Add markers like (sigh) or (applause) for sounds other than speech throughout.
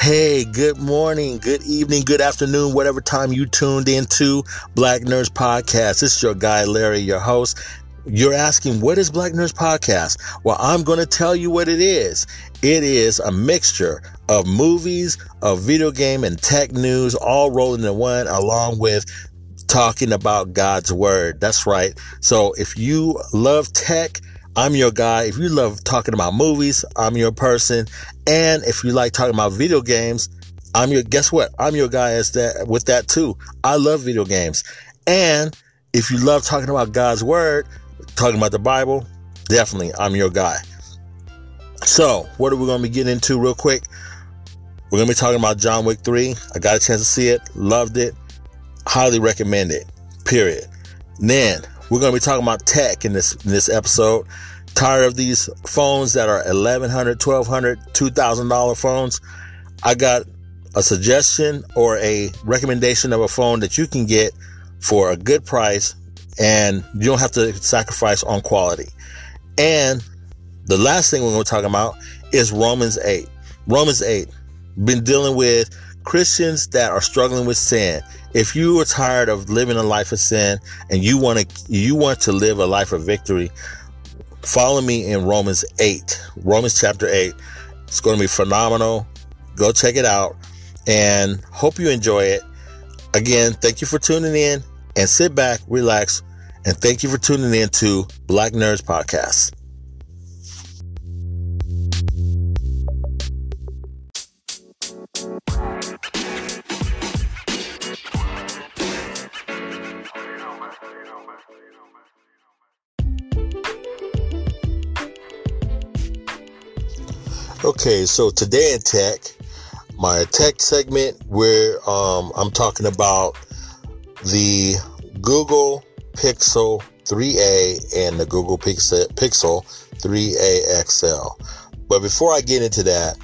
Hey, good morning, good evening, good afternoon, whatever time you tuned into Black Nerds Podcast. This is your guy, Larry, your host. You're asking, what is Black Nerds Podcast? Well, I'm going to tell you what it is. It is a mixture of movies, of video game and tech news, all rolled into one, along with talking about God's word. That's right. So if you love tech, I'm your guy. If you love talking about movies, I'm your person. And if you like talking about video games, I'm your, guess what? I'm your guy as that, with that too. I love video games. And if you love talking about God's word, talking about the Bible, definitely I'm your guy. So, what are we going to be getting into real quick? We're going to be talking about John Wick 3. I got a chance to see it, loved it, highly recommend it. Period. Then we're going to be talking about tech in this in this episode. Tired of these phones that are $1,100, $1,200, $2,000 phones? I got a suggestion or a recommendation of a phone that you can get for a good price and you don't have to sacrifice on quality. And the last thing we're going to talk about is Romans 8. Romans 8. Been dealing with Christians that are struggling with sin. If you are tired of living a life of sin and you want to you want to live a life of victory, follow me in Romans 8. Romans chapter 8. It's going to be phenomenal. Go check it out and hope you enjoy it. Again, thank you for tuning in and sit back, relax, and thank you for tuning in to Black Nerds Podcast. Okay, so today in tech, my tech segment where um, I'm talking about the Google Pixel 3a and the Google Pixel, Pixel 3a XL. But before I get into that,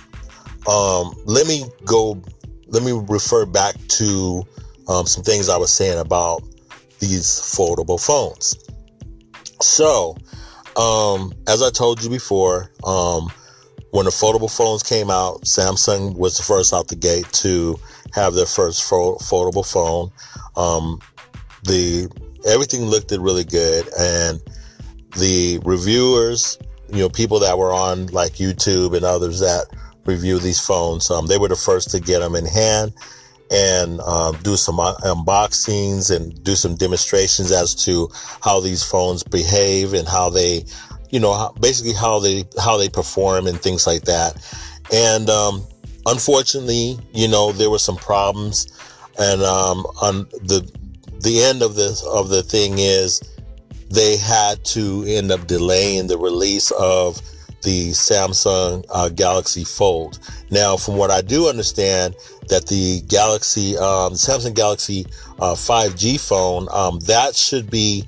um, let me go, let me refer back to um, some things I was saying about these foldable phones. So, um, as I told you before, um, when the foldable phones came out, Samsung was the first out the gate to have their first fo- foldable phone. Um, the everything looked really good, and the reviewers, you know, people that were on like YouTube and others that review these phones, um, they were the first to get them in hand and uh, do some unboxings and do some demonstrations as to how these phones behave and how they you know, basically how they how they perform and things like that. And um, unfortunately, you know, there were some problems, and um, on the the end of this of the thing is they had to end up delaying the release of the Samsung uh, Galaxy Fold. Now, from what I do understand, that the Galaxy, um, Samsung Galaxy uh, 5G phone, um, that should be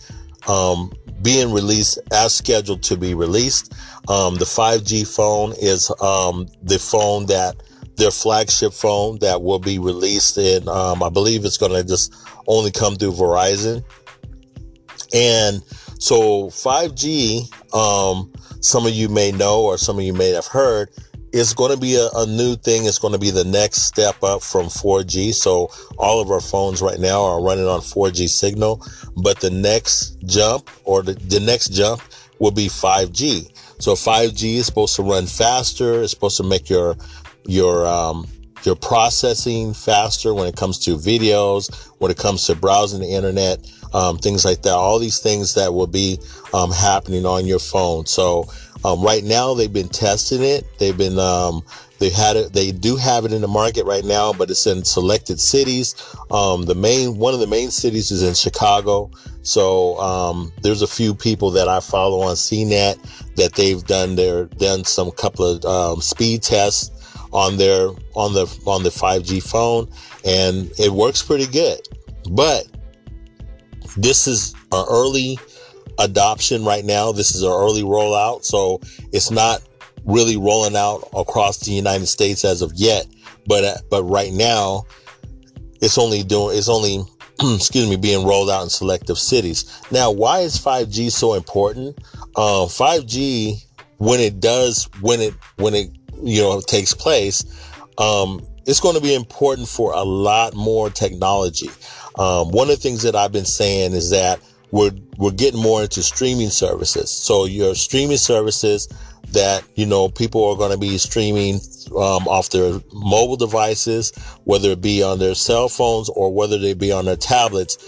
um, being released as scheduled to be released. Um, the 5G phone is um, the phone that their flagship phone that will be released in, um, I believe it's going to just only come through Verizon. And so 5G, um, some of you may know or some of you may have heard, it's going to be a, a, new thing. It's going to be the next step up from 4G. So all of our phones right now are running on 4G signal, but the next jump or the, the next jump will be 5G. So 5G is supposed to run faster. It's supposed to make your, your, um, your processing faster when it comes to videos, when it comes to browsing the internet, um, things like that. All these things that will be um, happening on your phone. So um, right now, they've been testing it. They've been um, they had it. They do have it in the market right now, but it's in selected cities. Um, the main one of the main cities is in Chicago. So um, there's a few people that I follow on CNET that they've done their done some couple of um, speed tests on their on the on the 5G phone, and it works pretty good. But this is an early adoption right now. This is an early rollout, so it's not really rolling out across the United States as of yet. But uh, but right now, it's only doing it's only (clears throat) excuse me being rolled out in selective cities. Now, why is 5G so important? Uh, 5G when it does when it when it you know takes place, um, it's going to be important for a lot more technology. Um, one of the things that I've been saying is that we're we're getting more into streaming services. So your streaming services that you know people are going to be streaming um, off their mobile devices, whether it be on their cell phones or whether they be on their tablets,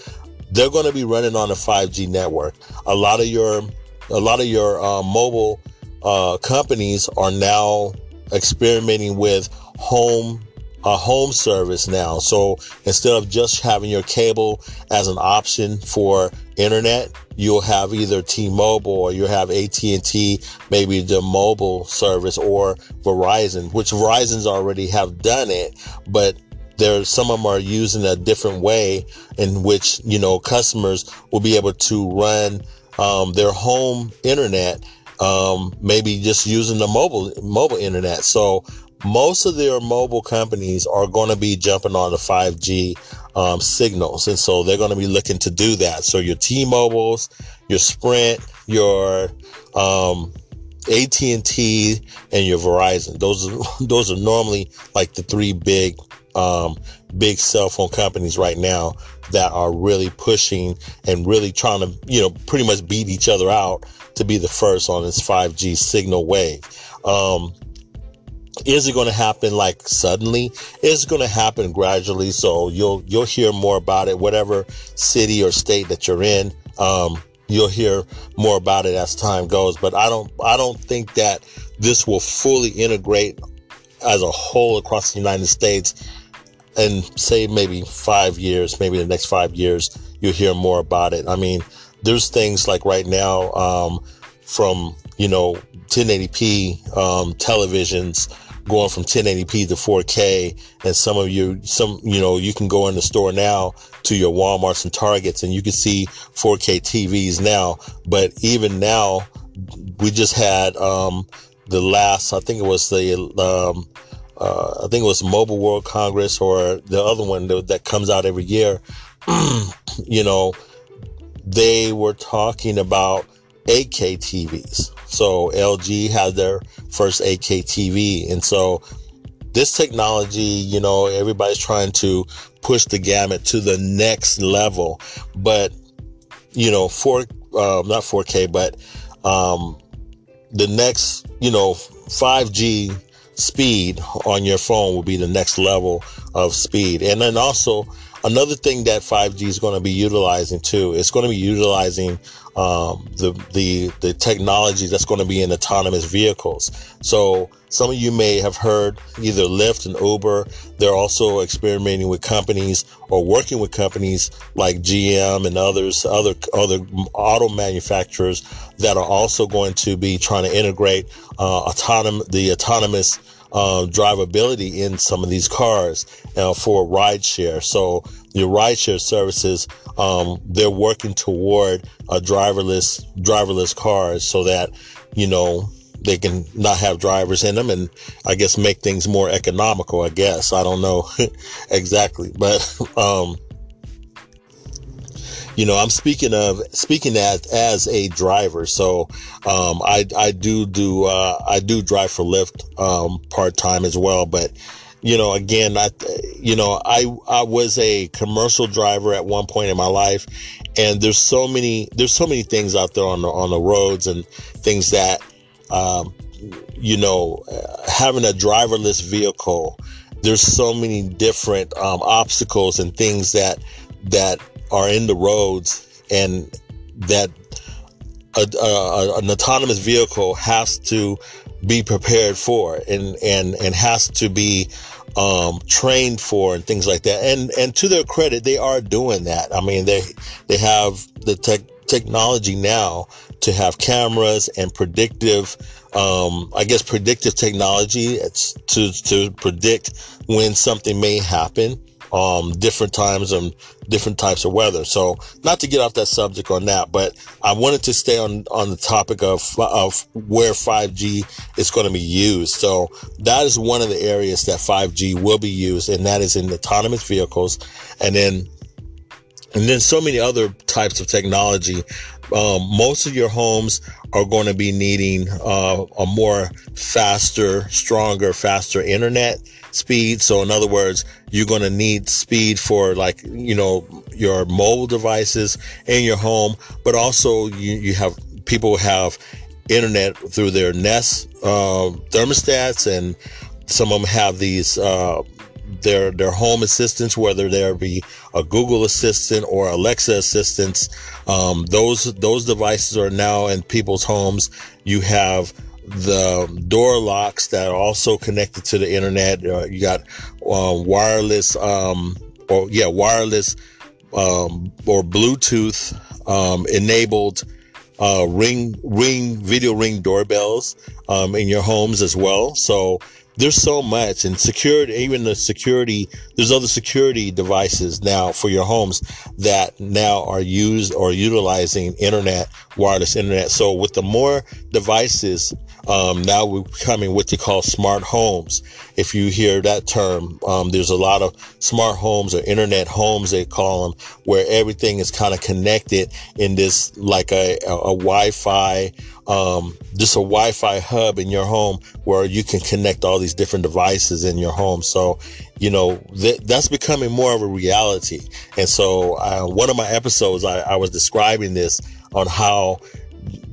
they're going to be running on a 5G network. A lot of your a lot of your uh, mobile uh, companies are now experimenting with home a home service now. So instead of just having your cable as an option for internet, you'll have either T-Mobile or you have AT&T, maybe the mobile service or Verizon, which Verizon's already have done it, but there's some of them are using a different way in which, you know, customers will be able to run um, their home internet um, maybe just using the mobile mobile internet. So most of their mobile companies are going to be jumping on the 5G um, signals. And so they're going to be looking to do that. So your T-Mobiles, your Sprint, your, um, AT&T and your Verizon. Those are, (laughs) those are normally like the three big, um, big cell phone companies right now that are really pushing and really trying to, you know, pretty much beat each other out to be the first on this 5G signal wave. Um, is it going to happen like suddenly? It's going to happen gradually. So you'll, you'll hear more about it, whatever city or state that you're in. Um, you'll hear more about it as time goes, but I don't, I don't think that this will fully integrate as a whole across the United States and say maybe five years, maybe the next five years, you'll hear more about it. I mean, there's things like right now, um, from, you know, 1080p, um, televisions, going from 1080p to 4K. And some of you, some, you know, you can go in the store now to your Walmarts and Targets and you can see 4K TVs now. But even now, we just had, um, the last, I think it was the, um, uh, I think it was Mobile World Congress or the other one that, that comes out every year. (clears throat) you know, they were talking about 8K TVs. So LG had their first 8K TV. And so this technology, you know, everybody's trying to push the gamut to the next level. But, you know, four, uh, not 4K, but, um, the next, you know, 5G speed on your phone will be the next level of speed. And then also another thing that 5G is going to be utilizing too, it's going to be utilizing um, the the the technology that's going to be in autonomous vehicles. So some of you may have heard either Lyft and Uber. They're also experimenting with companies or working with companies like GM and others, other other auto manufacturers that are also going to be trying to integrate uh, the autonomous uh, drivability in some of these cars uh, for rideshare. So your rideshare services, um, they're working toward a driverless, driverless cars so that, you know, they can not have drivers in them and I guess make things more economical, I guess. I don't know (laughs) exactly, but, (laughs) um, you know, I'm speaking of speaking as as a driver. So, um, I I do do uh, I do drive for Lyft um, part time as well. But you know, again, I, you know, I, I was a commercial driver at one point in my life and there's so many, there's so many things out there on the, on the roads and things that, um, you know, having a driverless vehicle, there's so many different, um, obstacles and things that, that are in the roads and that a, a, an autonomous vehicle has to be prepared for and, and, and has to be, um, trained for and things like that. And, and to their credit, they are doing that. I mean, they, they have the tech, technology now to have cameras and predictive, um, I guess predictive technology it's to, to predict when something may happen um, different times and different types of weather. So not to get off that subject on that, but I wanted to stay on, on the topic of, of where 5G is going to be used. So that is one of the areas that 5G will be used, and that is in autonomous vehicles. And then, and then so many other types of technology. Um, most of your homes are going to be needing uh, a more faster, stronger, faster internet speed. So in other words, you're going to need speed for like, you know, your mobile devices in your home, but also you, you have people have internet through their Nest uh, thermostats and some of them have these, uh, their their home assistants, whether there be a Google Assistant or Alexa assistants. Um, those those devices are now in people's homes. You have the door locks that are also connected to the internet. Uh, you got uh, wireless, um, or yeah, wireless um, or Bluetooth um, enabled uh, ring ring video ring doorbells um, in your homes as well. So there's so much and security, even the security, there's other security devices now for your homes that now are used or utilizing internet, wireless internet. So with the more devices, um, now we're becoming what they call smart homes. If you hear that term, um, there's a lot of smart homes or internet homes, they call them, where everything is kind of connected in this like a, a, a Wi-Fi um, just a Wi-Fi hub in your home where you can connect all these different devices in your home. So, you know, th- that's becoming more of a reality. And so, uh, one of my episodes, I, I was describing this on how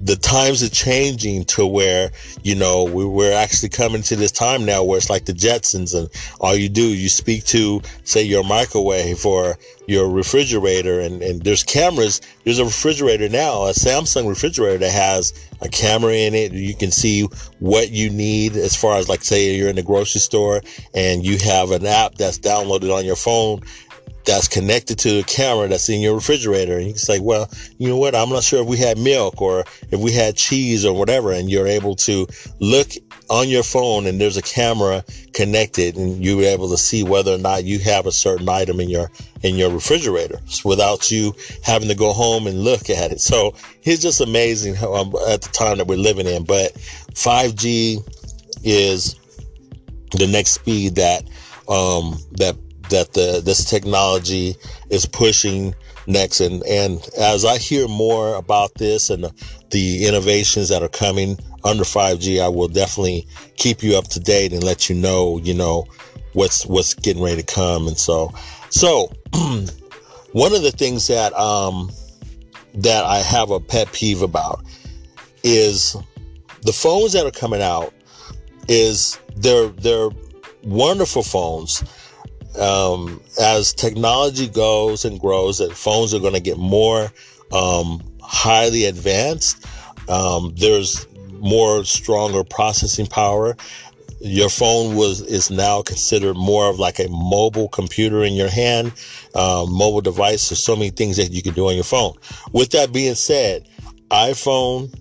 the times are changing to where you know we, are actually coming to this time now where it's like the Jetsons, and all you do you speak to say your microwave or your refrigerator, and and there's cameras. There's a refrigerator now, a Samsung refrigerator that has a camera in it. You can see what you need as far as like say you're in the grocery store and you have an app that's downloaded on your phone that's connected to the camera that's in your refrigerator. And you can say, well, you know what? I'm not sure if we had milk or if we had cheese or whatever. And you're able to look on your phone and there's a camera connected and you're able to see whether or not you have a certain item in your, in your refrigerator without you having to go home and look at it. So it's just amazing how, um, at the time that we're living in. But 5G is the next speed that, um, that that the this technology is pushing next. And and as I hear more about this and the, the innovations that are coming under 5G I will definitely keep you up to date and let you know you know what's what's getting ready to come. And so so (clears throat) one of the things that um that I have a pet peeve about is the phones that are coming out is they're they're wonderful phones um, as technology goes and grows, that phones are going to get more um, highly advanced. Um, there's more stronger processing power. Your phone was is now considered more of like a mobile computer in your hand, um, mobile device. There's so many things that you can do on your phone. With that being said, iPhone,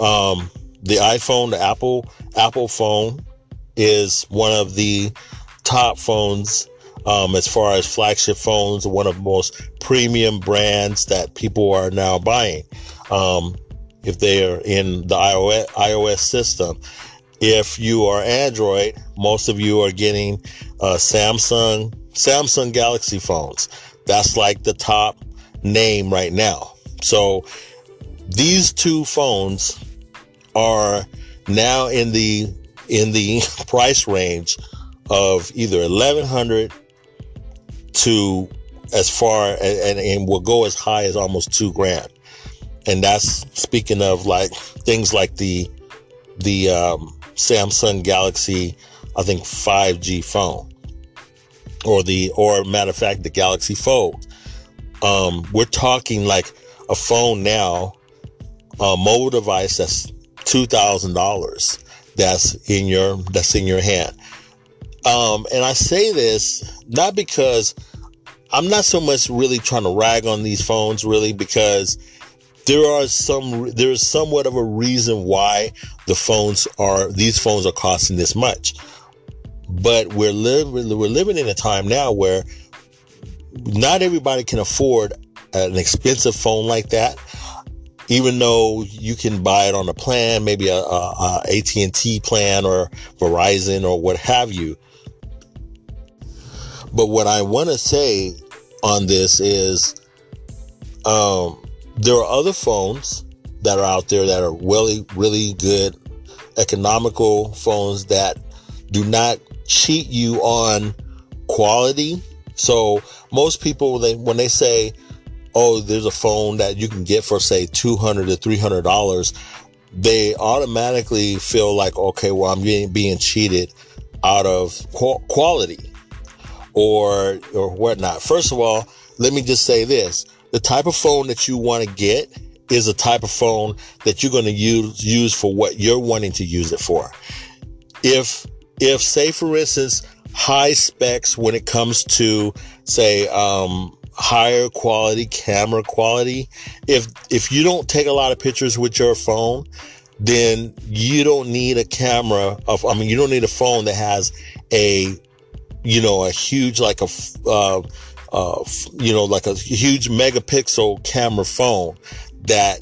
um, the iPhone, the Apple Apple phone, is one of the top phones um, as far as flagship phones, one of the most premium brands that people are now buying. Um, if they are in the iOS, iOS system, if you are Android, most of you are getting uh, Samsung Samsung Galaxy phones. That's like the top name right now. So these two phones are now in the in the (laughs) price range of either 1100 to as far and, and will go as high as almost two grand. And that's speaking of like things like the the um, Samsung Galaxy, I think 5G phone, or the or matter of fact the Galaxy Fold. Um, we're talking like a phone now, a mobile device that's two thousand dollars. That's in your that's in your hand. Um, and I say this not because I'm not so much really trying to rag on these phones, really, because there are some, there's somewhat of a reason why the phones are, these phones are costing this much. But we're living, we're living in a time now where not everybody can afford an expensive phone like that even though you can buy it on a plan, maybe a, a, a AT&T plan or Verizon or what have you. But what I want to say on this is um, there are other phones that are out there that are really, really good, economical phones that do not cheat you on quality. So most people, they, when they say, oh, there's a phone that you can get for say 200 to $300, they automatically feel like, okay, well, I'm being, being cheated out of quality or, or whatnot. First of all, let me just say this. The type of phone that you want to get is a type of phone that you're going to use, use for what you're wanting to use it for. If, if say, for instance, high specs when it comes to say, um, higher quality camera quality. If if you don't take a lot of pictures with your phone, then you don't need a camera of I mean you don't need a phone that has a you know a huge like a uh, uh, you know like a huge megapixel camera phone that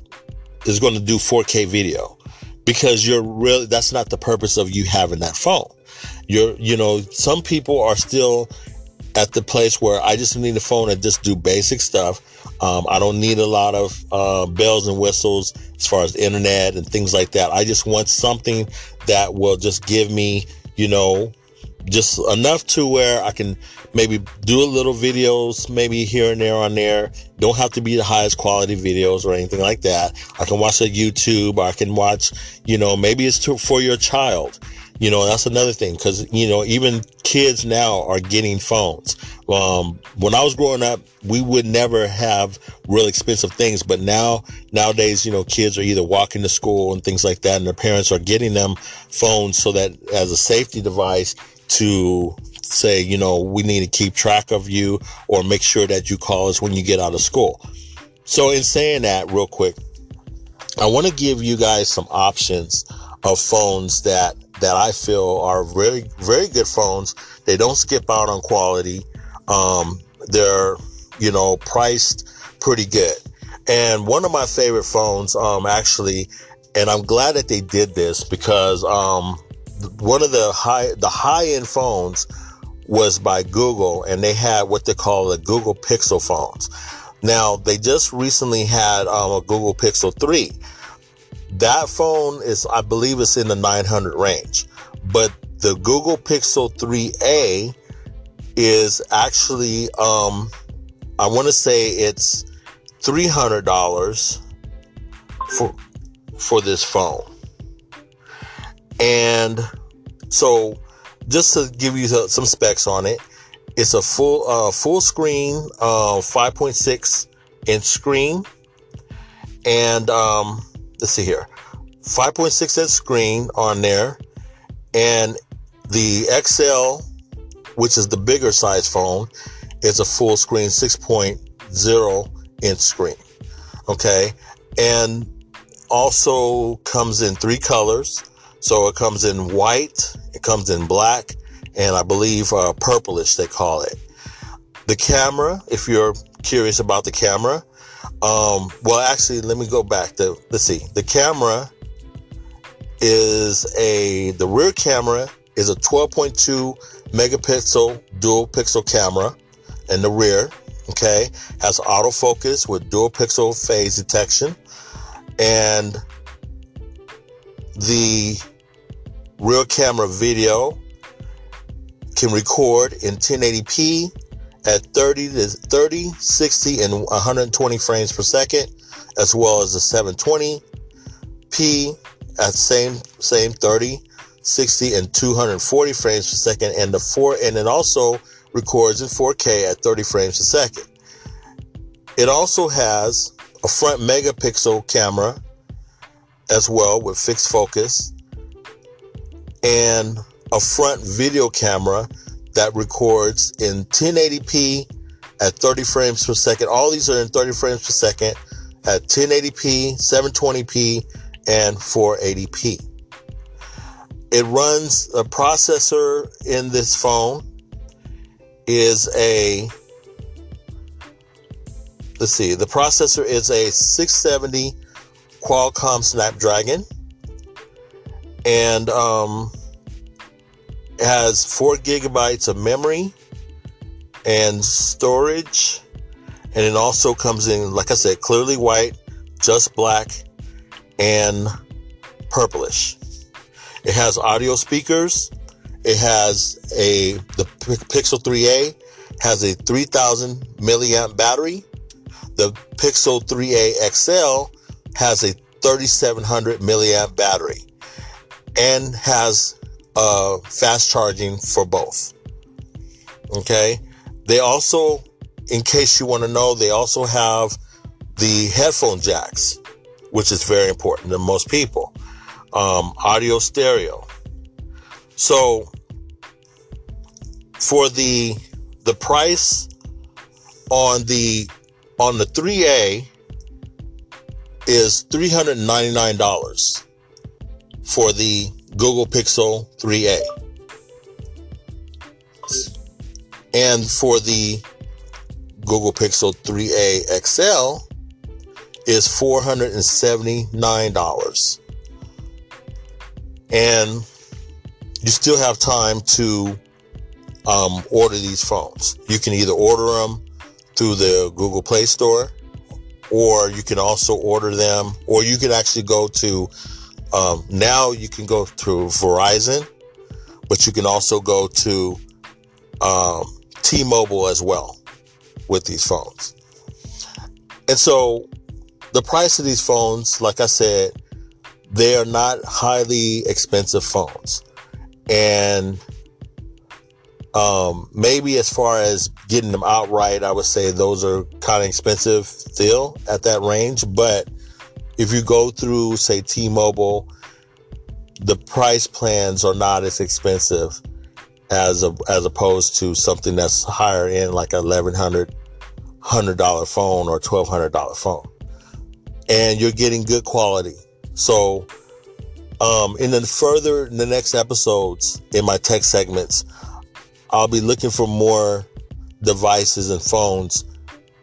is going to do 4K video because you're really that's not the purpose of you having that phone. You're you know some people are still at the place where I just need a phone that just do basic stuff. Um, I don't need a lot of uh, bells and whistles as far as internet and things like that. I just want something that will just give me, you know, just enough to where I can maybe do a little videos, maybe here and there on there. Don't have to be the highest quality videos or anything like that. I can watch a YouTube. or I can watch, you know, maybe it's to, for your child. You know, that's another thing because, you know, even kids now are getting phones. Um, when I was growing up, we would never have real expensive things, but now, nowadays, you know, kids are either walking to school and things like that, and their parents are getting them phones so that as a safety device to say, you know, we need to keep track of you or make sure that you call us when you get out of school. So in saying that real quick, I want to give you guys some options of phones that that I feel are very very good phones. They don't skip out on quality. Um, they're you know priced pretty good. And one of my favorite phones, um, actually, and I'm glad that they did this because um, one of the high the high end phones was by Google, and they had what they call the Google Pixel phones. Now they just recently had um, a Google Pixel 3 that phone is, I believe, it's in the 900 range, but the Google Pixel 3a is actually, um, I want to say it's $300 for, for this phone. And so just to give you some specs on it, it's a full, uh, full screen, uh, 5.6 inch screen. And, um, let's see here 5.6 inch screen on there. And the XL which is the bigger size phone is a full screen 6.0 inch screen. Okay? And also comes in three colors so it comes in white it comes in black and i believe uh, purplish they call it the camera if you're curious about the camera um, well, actually, let me go back. To, let's see. The camera is a the rear camera is a 12.2 megapixel dual pixel camera in the rear. Okay, has autofocus with dual pixel phase detection, and the rear camera video can record in 1080p at 30 to 30, 60, and 120 frames per second, as well as the 720p at same same 30, 60, and 240 frames per second, and the four and it also records in 4K at 30 frames per second. It also has a front megapixel camera as well with fixed focus and a front video camera that records in 1080p at 30 frames per second. All these are in 30 frames per second at 1080p, 720p, and 480p. It runs a processor in this phone is a let's see, the processor is a 670 Qualcomm Snapdragon and um, it has four gigabytes of memory and storage. And it also comes in, like I said, clearly white, just black, and purplish. It has audio speakers. It has a the Pixel 3a has a 3000 milliamp battery. The Pixel 3a XL has a 3700 milliamp battery and has uh, fast charging for both. Okay. They also, in case you want to know, they also have the headphone jacks, which is very important to most people. Um, audio stereo. So for the the price on the on the 3A is $399 for the Google Pixel 3A. And for the Google Pixel 3A XL is $479. And you still have time to um, order these phones. You can either order them through the Google Play Store, or you can also order them, or you can actually go to um, now you can go through Verizon, but you can also go to um, T-Mobile as well with these phones. And so the price of these phones, like I said, they are not highly expensive phones. And um, maybe as far as getting them outright, I would say those are kind of expensive still at that range. But if you go through, say, T-Mobile, the price plans are not as expensive as a, as opposed to something that's higher end, like a eleven hundred hundred dollar phone or twelve hundred dollar phone, and you're getting good quality. So, um, in the further in the next episodes in my tech segments, I'll be looking for more devices and phones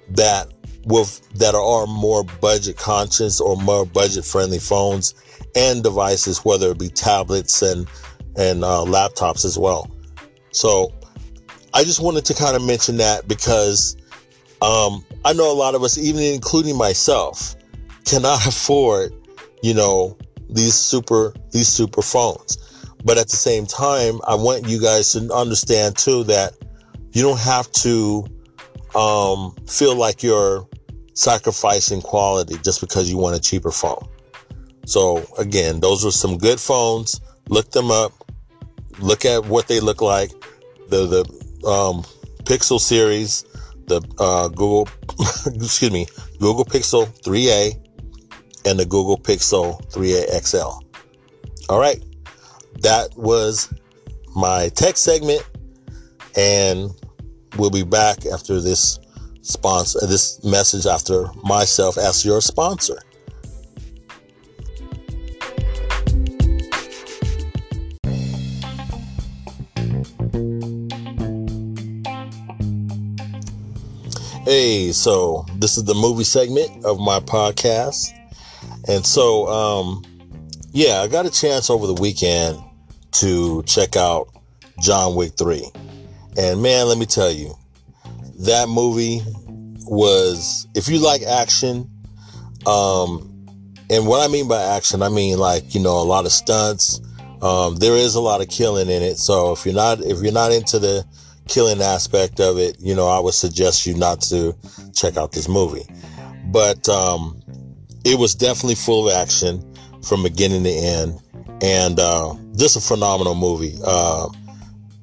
that with that are more budget conscious or more budget friendly phones and devices, whether it be tablets and and uh, laptops as well. So I just wanted to kind of mention that because um, I know a lot of us, even including myself, cannot (laughs) afford, you know, these super these super phones. But at the same time, I want you guys to understand too that you don't have to um, feel like you're sacrificing quality just because you want a cheaper phone. So again, those are some good phones. Look them up. Look at what they look like. The the um, Pixel series, the uh, Google (laughs) excuse me, Google Pixel 3a, and the Google Pixel 3a XL. All right that was my tech segment, and we'll be back after this sponsor, this message after myself as your sponsor. Hey, so this is the movie segment of my podcast. And so, um, yeah, I got a chance over the weekend to check out John Wick 3. And man, let me tell you, that movie was, if you like action, um, and what I mean by action, I mean like, you know, a lot of stunts. Um, there is a lot of killing in it. So if you're not, if you're not into the killing aspect of it, you know, I would suggest you not to check out this movie. But, um, it was definitely full of action from beginning to end and uh, just a phenomenal movie. Uh,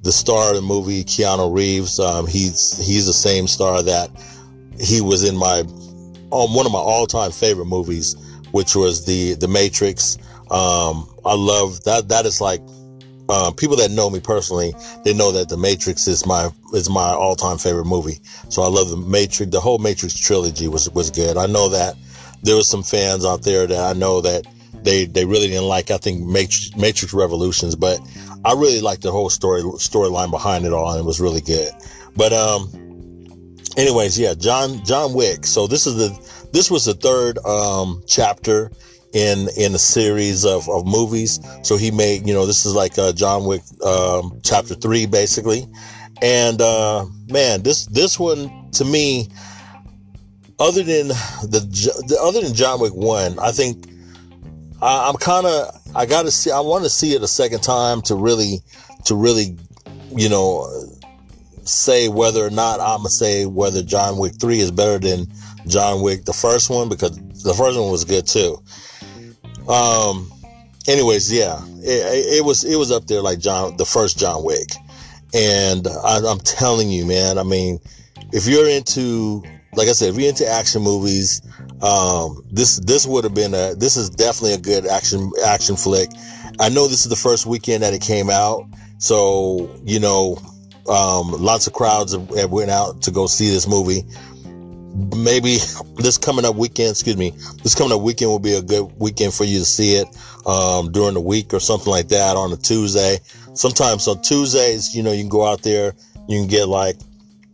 the star of the movie, Keanu Reeves, um, he's he's the same star that he was in my um, one of my all time favorite movies, which was the the Matrix. Um, I love that. That is like uh, people that know me personally, they know that the Matrix is my is my all time favorite movie. So I love the Matrix. The whole Matrix trilogy was was good. I know that there was some fans out there that I know that they they really didn't like I think Matrix, Matrix Revolutions, but I really liked the whole story storyline behind it all, and it was really good. But um, anyways, yeah, John John Wick. So this is the this was the third um chapter in in a series of, of movies. So he made you know this is like uh, John Wick um, chapter three basically, and uh, man, this this one to me, other than the, the other than John Wick one, I think I'm kind of I got to see. I want to see it a second time to really, to really, you know, say whether or not I'm gonna say whether John Wick three is better than John Wick the first one because the first one was good too. Um. Anyways, yeah, it, it was it was up there like John the first John Wick, and I, I'm telling you, man. I mean, if you're into like I said, if you're into action movies, um, this this would have been a this is definitely a good action action flick. I know this is the first weekend that it came out, so you know, um, lots of crowds have, went out to go see this movie. Maybe this coming up weekend, excuse me, this coming up weekend will be a good weekend for you to see it um, during the week or something like that on a Tuesday. Sometimes on Tuesdays, you know, you can go out there, you can get like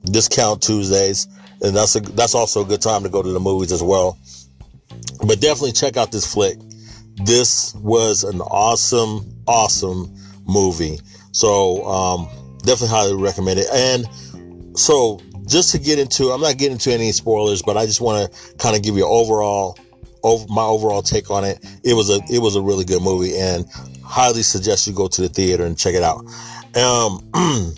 discount Tuesdays and that's a that's also a good time to go to the movies as well. But definitely check out this flick. This was an awesome, awesome movie. So um, definitely highly recommend it. And so just to get into, I'm not getting into any spoilers, but I just want to kind of give you overall, over my overall take on it. It was a it was a really good movie, and highly suggest you go to the theater and check it out. Um, (clears throat)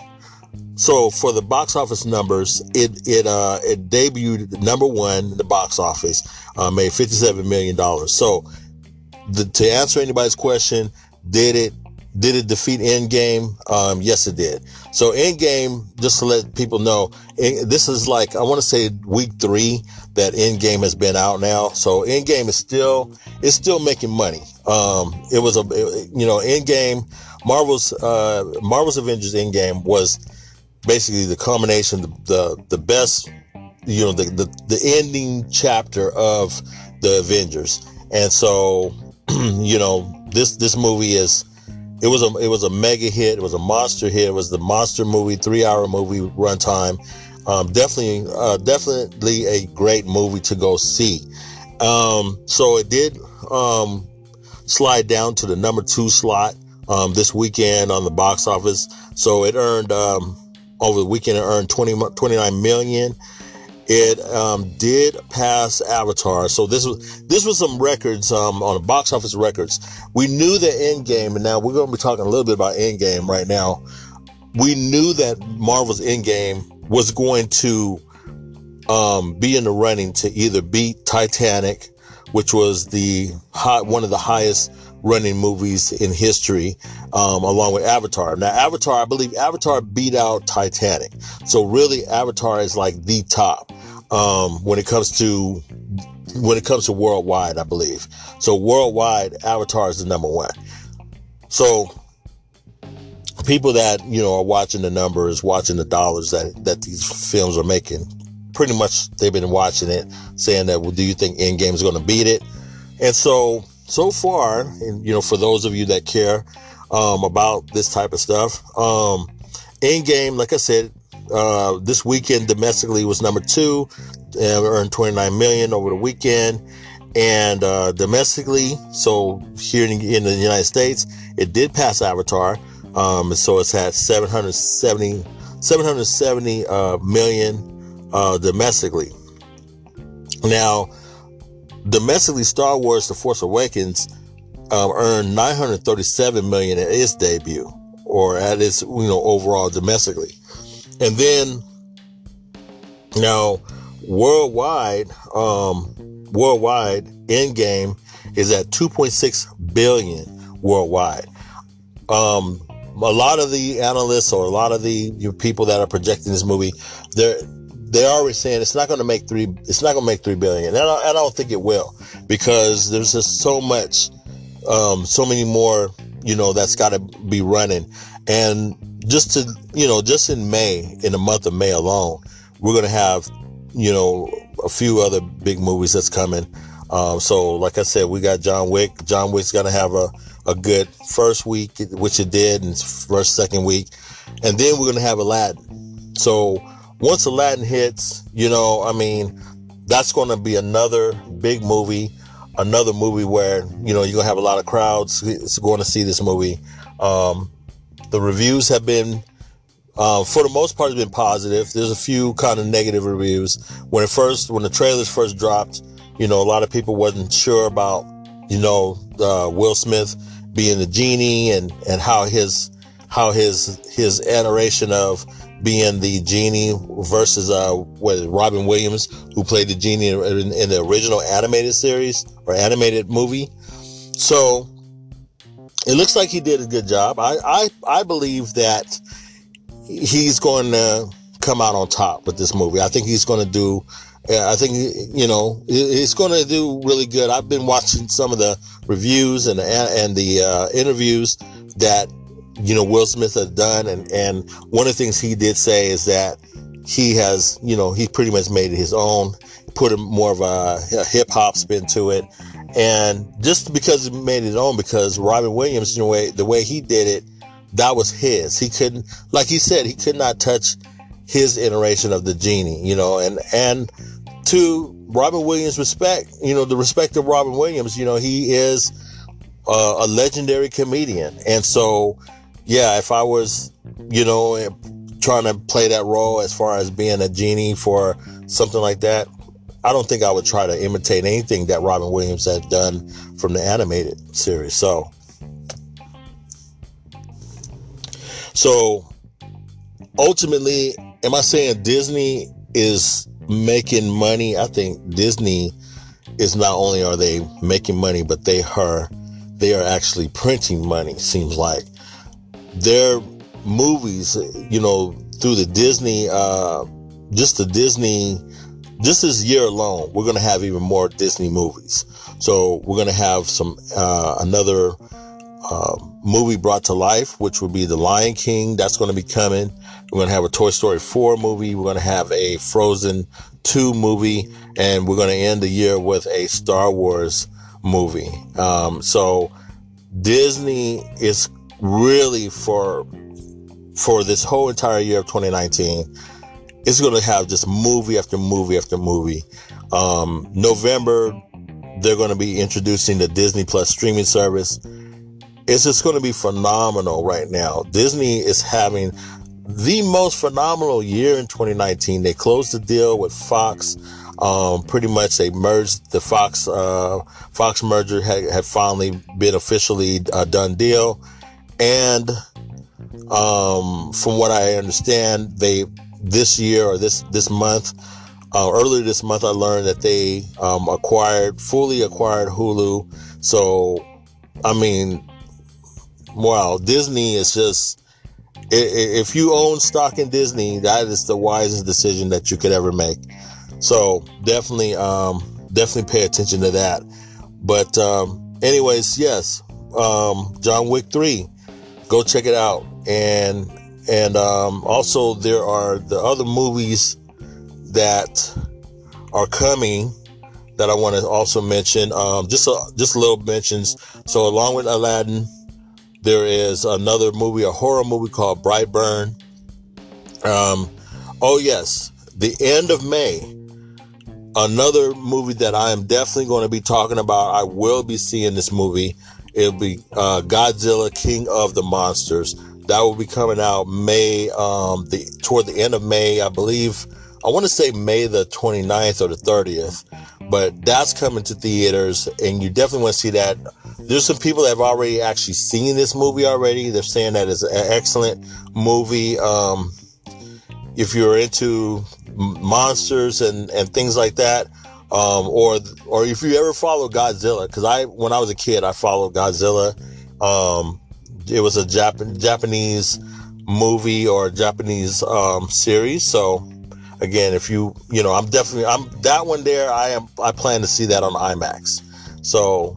So for the box office numbers, it it uh it debuted number one in the box office, uh, made fifty seven million dollars. So the, to answer anybody's question, did it did it defeat Endgame? Um, yes, it did. So Endgame, just to let people know, this is like I want to say week three that Endgame has been out now. So Endgame is still it's still making money. Um, it was a it, you know Endgame, Marvel's uh, Marvel's Avengers Endgame was basically the culmination, the, the, the best, you know, the, the, the ending chapter of the Avengers. And so, (clears throat) you know, this, this movie is, it was a, it was a mega hit. It was a monster hit. It was the monster movie, three hour movie runtime. Um, definitely, uh, definitely a great movie to go see. Um, so it did, um, slide down to the number two slot, um, this weekend on the box office. So it earned, um, over the weekend it earned 20, 29 million. It um, did pass Avatar, so this was this was some records um, on the box office records. We knew that Endgame, and now we're going to be talking a little bit about Endgame right now. We knew that Marvel's Endgame was going to um, be in the running to either beat Titanic, which was the high, one of the highest running movies in history, um, along with Avatar. Now, Avatar, I believe Avatar beat out Titanic. So really, Avatar is like the top um, when it comes to when it comes to worldwide. I believe so. Worldwide, Avatar is the number one. So people that you know are watching the numbers, watching the dollars that that these films are making. Pretty much, they've been watching it, saying that, well, do you think Endgame is going to beat it? And so so far, and you know, for those of you that care um, about this type of stuff, um, game, like I said, uh, this weekend domestically was number two, and earned 29 million over the weekend. And uh, domestically, so here in, in, the United States, it did pass Avatar. Um, so it's had 770, 770 uh, million uh, domestically. Now, Domestically, Star Wars: The Force Awakens um, earned 937 million at its debut, or at its you know overall domestically, and then now worldwide, um, worldwide, Endgame is at 2.6 billion worldwide. Um, a lot of the analysts or a lot of the people that are projecting this movie, they're they're already saying it's not going to make three. It's not going to make three billion. And I don't, I don't think it will because there's just so much, um, so many more. You know that's got to be running, and just to you know, just in May, in the month of May alone, we're going to have you know a few other big movies that's coming. Um, so, like I said, we got John Wick. John Wick's going to have a, a good first week, which it did, and first, second week. And then we're going to have Aladdin. So, once Aladdin hits, you know, I mean, that's going to be another big movie, another movie where, you know, you're going to have a lot of crowds going to see this movie. Um, the reviews have been, uh, for the most part, been positive. There's a few kind of negative reviews. When it first, when the trailers first dropped, you know, a lot of people wasn't sure about, you know, uh, Will Smith being the genie and and how his how his his adoration of being the genie versus uh what Robin Williams who played the genie in, in the original animated series or animated movie. So it looks like he did a good job. I I, I believe that he's going to come out on top with this movie. I think he's going to do I think you know it's going to do really good. I've been watching some of the reviews and and the uh, interviews that you know Will Smith has done, and and one of the things he did say is that he has you know he pretty much made it his own, put a more of a, a hip hop spin to it, and just because he made it his own, because Robin Williams, you know, the way he did it, that was his. He couldn't, like he said, he could not touch his iteration of the genie, you know, and and to Robin Williams' respect, you know, the respect of Robin Williams, you know, he is uh, a legendary comedian. And so, yeah, if I was, you know, eh, trying to play that role as far as being a genie for something like that, I don't think I would try to imitate anything that Robin Williams had done from the animated series. So, so ultimately, am I saying Disney is making money. I think Disney is not only are they making money, but they are they are actually printing money. Seems like their movies, you know, through the Disney, uh, just the Disney, just this year alone, we're going to have even more Disney movies. So we're going to have some uh, another uh, movie brought to life, which would be The Lion King. That's going to be coming. We're going to have a Toy Story 4 movie. We're going to have a Frozen 2 movie. And we're going to end the year with a Star Wars movie. Um, so Disney is really for, for this whole entire year of 2019, it's going to have just movie after movie after movie. Um, November, they're going to be introducing the Disney Plus streaming service it's just going to be phenomenal right now. Disney is having the most phenomenal year in 2019. They closed the deal with Fox. Um, pretty much they merged the Fox, uh, Fox merger had, had finally been officially a done deal. And, um, from what I understand, they, this year or this, this month, uh, earlier this month, I learned that they, um, acquired, fully acquired Hulu. So, I mean, wow, Disney is just, if you own stock in Disney, that is the wisest decision that you could ever make. So definitely, um, definitely pay attention to that. But, um, anyways, yes, um, John Wick 3, go check it out. And, and, um, also there are the other movies that are coming that I want to also mention. Um, just a, just little mentions. So along with Aladdin, there is another movie, a horror movie called Brightburn. Um, oh yes, the end of May. Another movie that I am definitely going to be talking about. I will be seeing this movie. It'll be uh, Godzilla King of the Monsters. That will be coming out May, um, the toward the end of May, I believe. I want to say May the 29th or the 30th, but that's coming to theaters, and you definitely want to see that there's some people that have already actually seen this movie already. They're saying that it's an excellent movie. Um, if you're into monsters and, and things like that, um, or or if you ever follow Godzilla, because I when I was a kid I followed Godzilla. Um, it was a Jap- Japanese movie or Japanese um, series. So again, if you you know, I'm definitely I'm that one there. I am I plan to see that on IMAX. So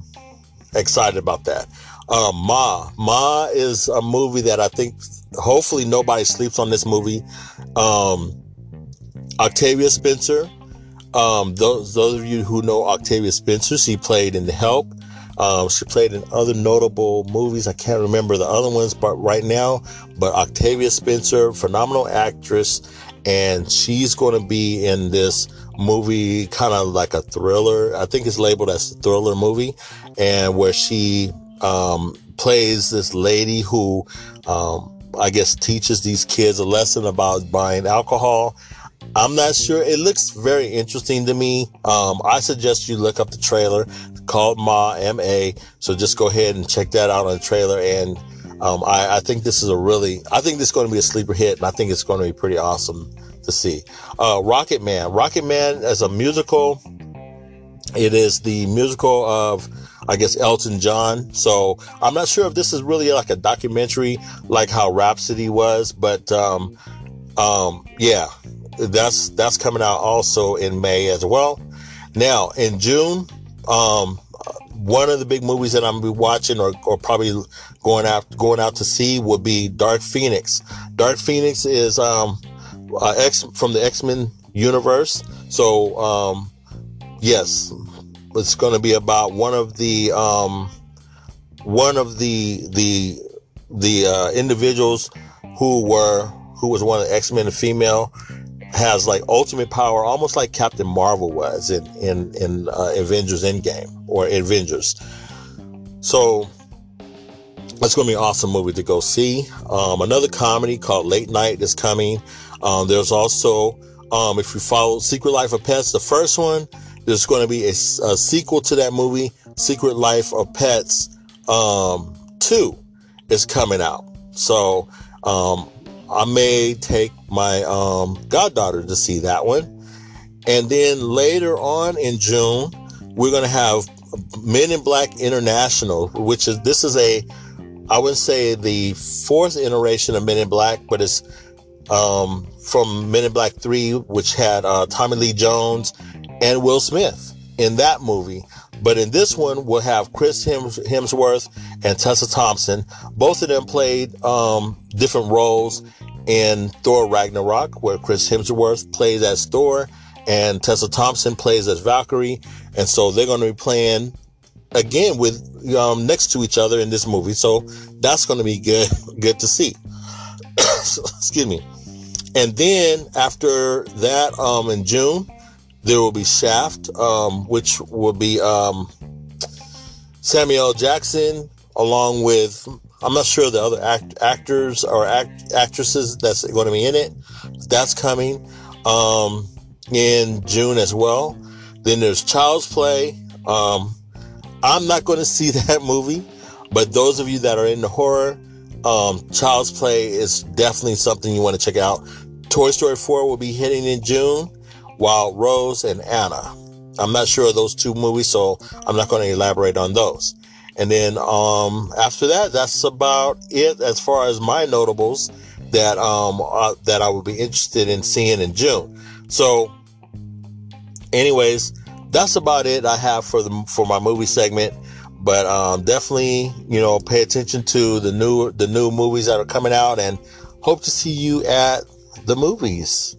excited about that. Um, Ma, Ma is a movie that I think hopefully nobody sleeps on this movie. Um, Octavia Spencer. Um, those those of you who know Octavia Spencer, she played in The Help. Um, she played in other notable movies. I can't remember the other ones, but right now, but Octavia Spencer, phenomenal actress, and she's going to be in this movie, kind of like a thriller. I think it's labeled as a thriller movie, and where she um, plays this lady who, um, I guess, teaches these kids a lesson about buying alcohol. I'm not sure. It looks very interesting to me. Um, I suggest you look up the trailer called Ma M A. So just go ahead and check that out on the trailer. And um, I, I, think this is a really, I think this is going to be a sleeper hit, and I think it's going to be pretty awesome to see. Uh, Rocket Man, Rocket Man as a musical. It is the musical of, I guess, Elton John. So I'm not sure if this is really like a documentary, like how Rhapsody was, but um, um, yeah, that's that's coming out also in May as well. Now in June, um, one of the big movies that I'm gonna be watching or, or probably going out going out to see would be Dark Phoenix. Dark Phoenix is um, uh, X from the X Men universe. So um, yes, it's going to be about one of the um, one of the the the uh, individuals who were who was one of the X Men, female, has like ultimate power, almost like Captain Marvel was in in in uh, Avengers Endgame or Avengers. So it's going to be an awesome movie to go see. Um, another comedy called Late Night is coming. Um, there's also, um, if you follow Secret Life of Pets, the first one, there's going to be a, a sequel to that movie, Secret Life of Pets um, 2 is coming out. So um, I may take my um, goddaughter to see that one. And then later on in June, we're going to have Men in Black International, which is this is a I wouldn't say the fourth iteration of Men in Black, but it's um, from Men in Black 3, which had uh, Tommy Lee Jones and Will Smith in that movie. But in this one, we'll have Chris Hemsworth and Tessa Thompson. Both of them played um, different roles in Thor Ragnarok, where Chris Hemsworth plays as Thor and Tessa Thompson plays as Valkyrie. And so they're going to be playing again with um, next to each other in this movie. So that's going to be good, (laughs) good to see. (coughs) excuse me. And then after that, um, in June, there will be Shaft, um, which will be um, Samuel Jackson, along with I'm not sure the other act- actors or act- actresses that's going to be in it. That's coming um, in June as well. Then there's Child's Play. Um, I'm not going (laughs) to see that movie, but those of you that are into horror, um, Child's Play is definitely something you want to check out. Toy Story 4 will be hitting in June, Wild Rose and Anna. I'm not sure of those two movies, so I'm not going to elaborate on those. And then um, after that, that's about it as far as my notables that um, uh, that I would be interested in seeing in June. So, anyways, that's about it I have for the for my movie segment. But um, definitely, you know, pay attention to the new the new movies that are coming out, and hope to see you at the movies.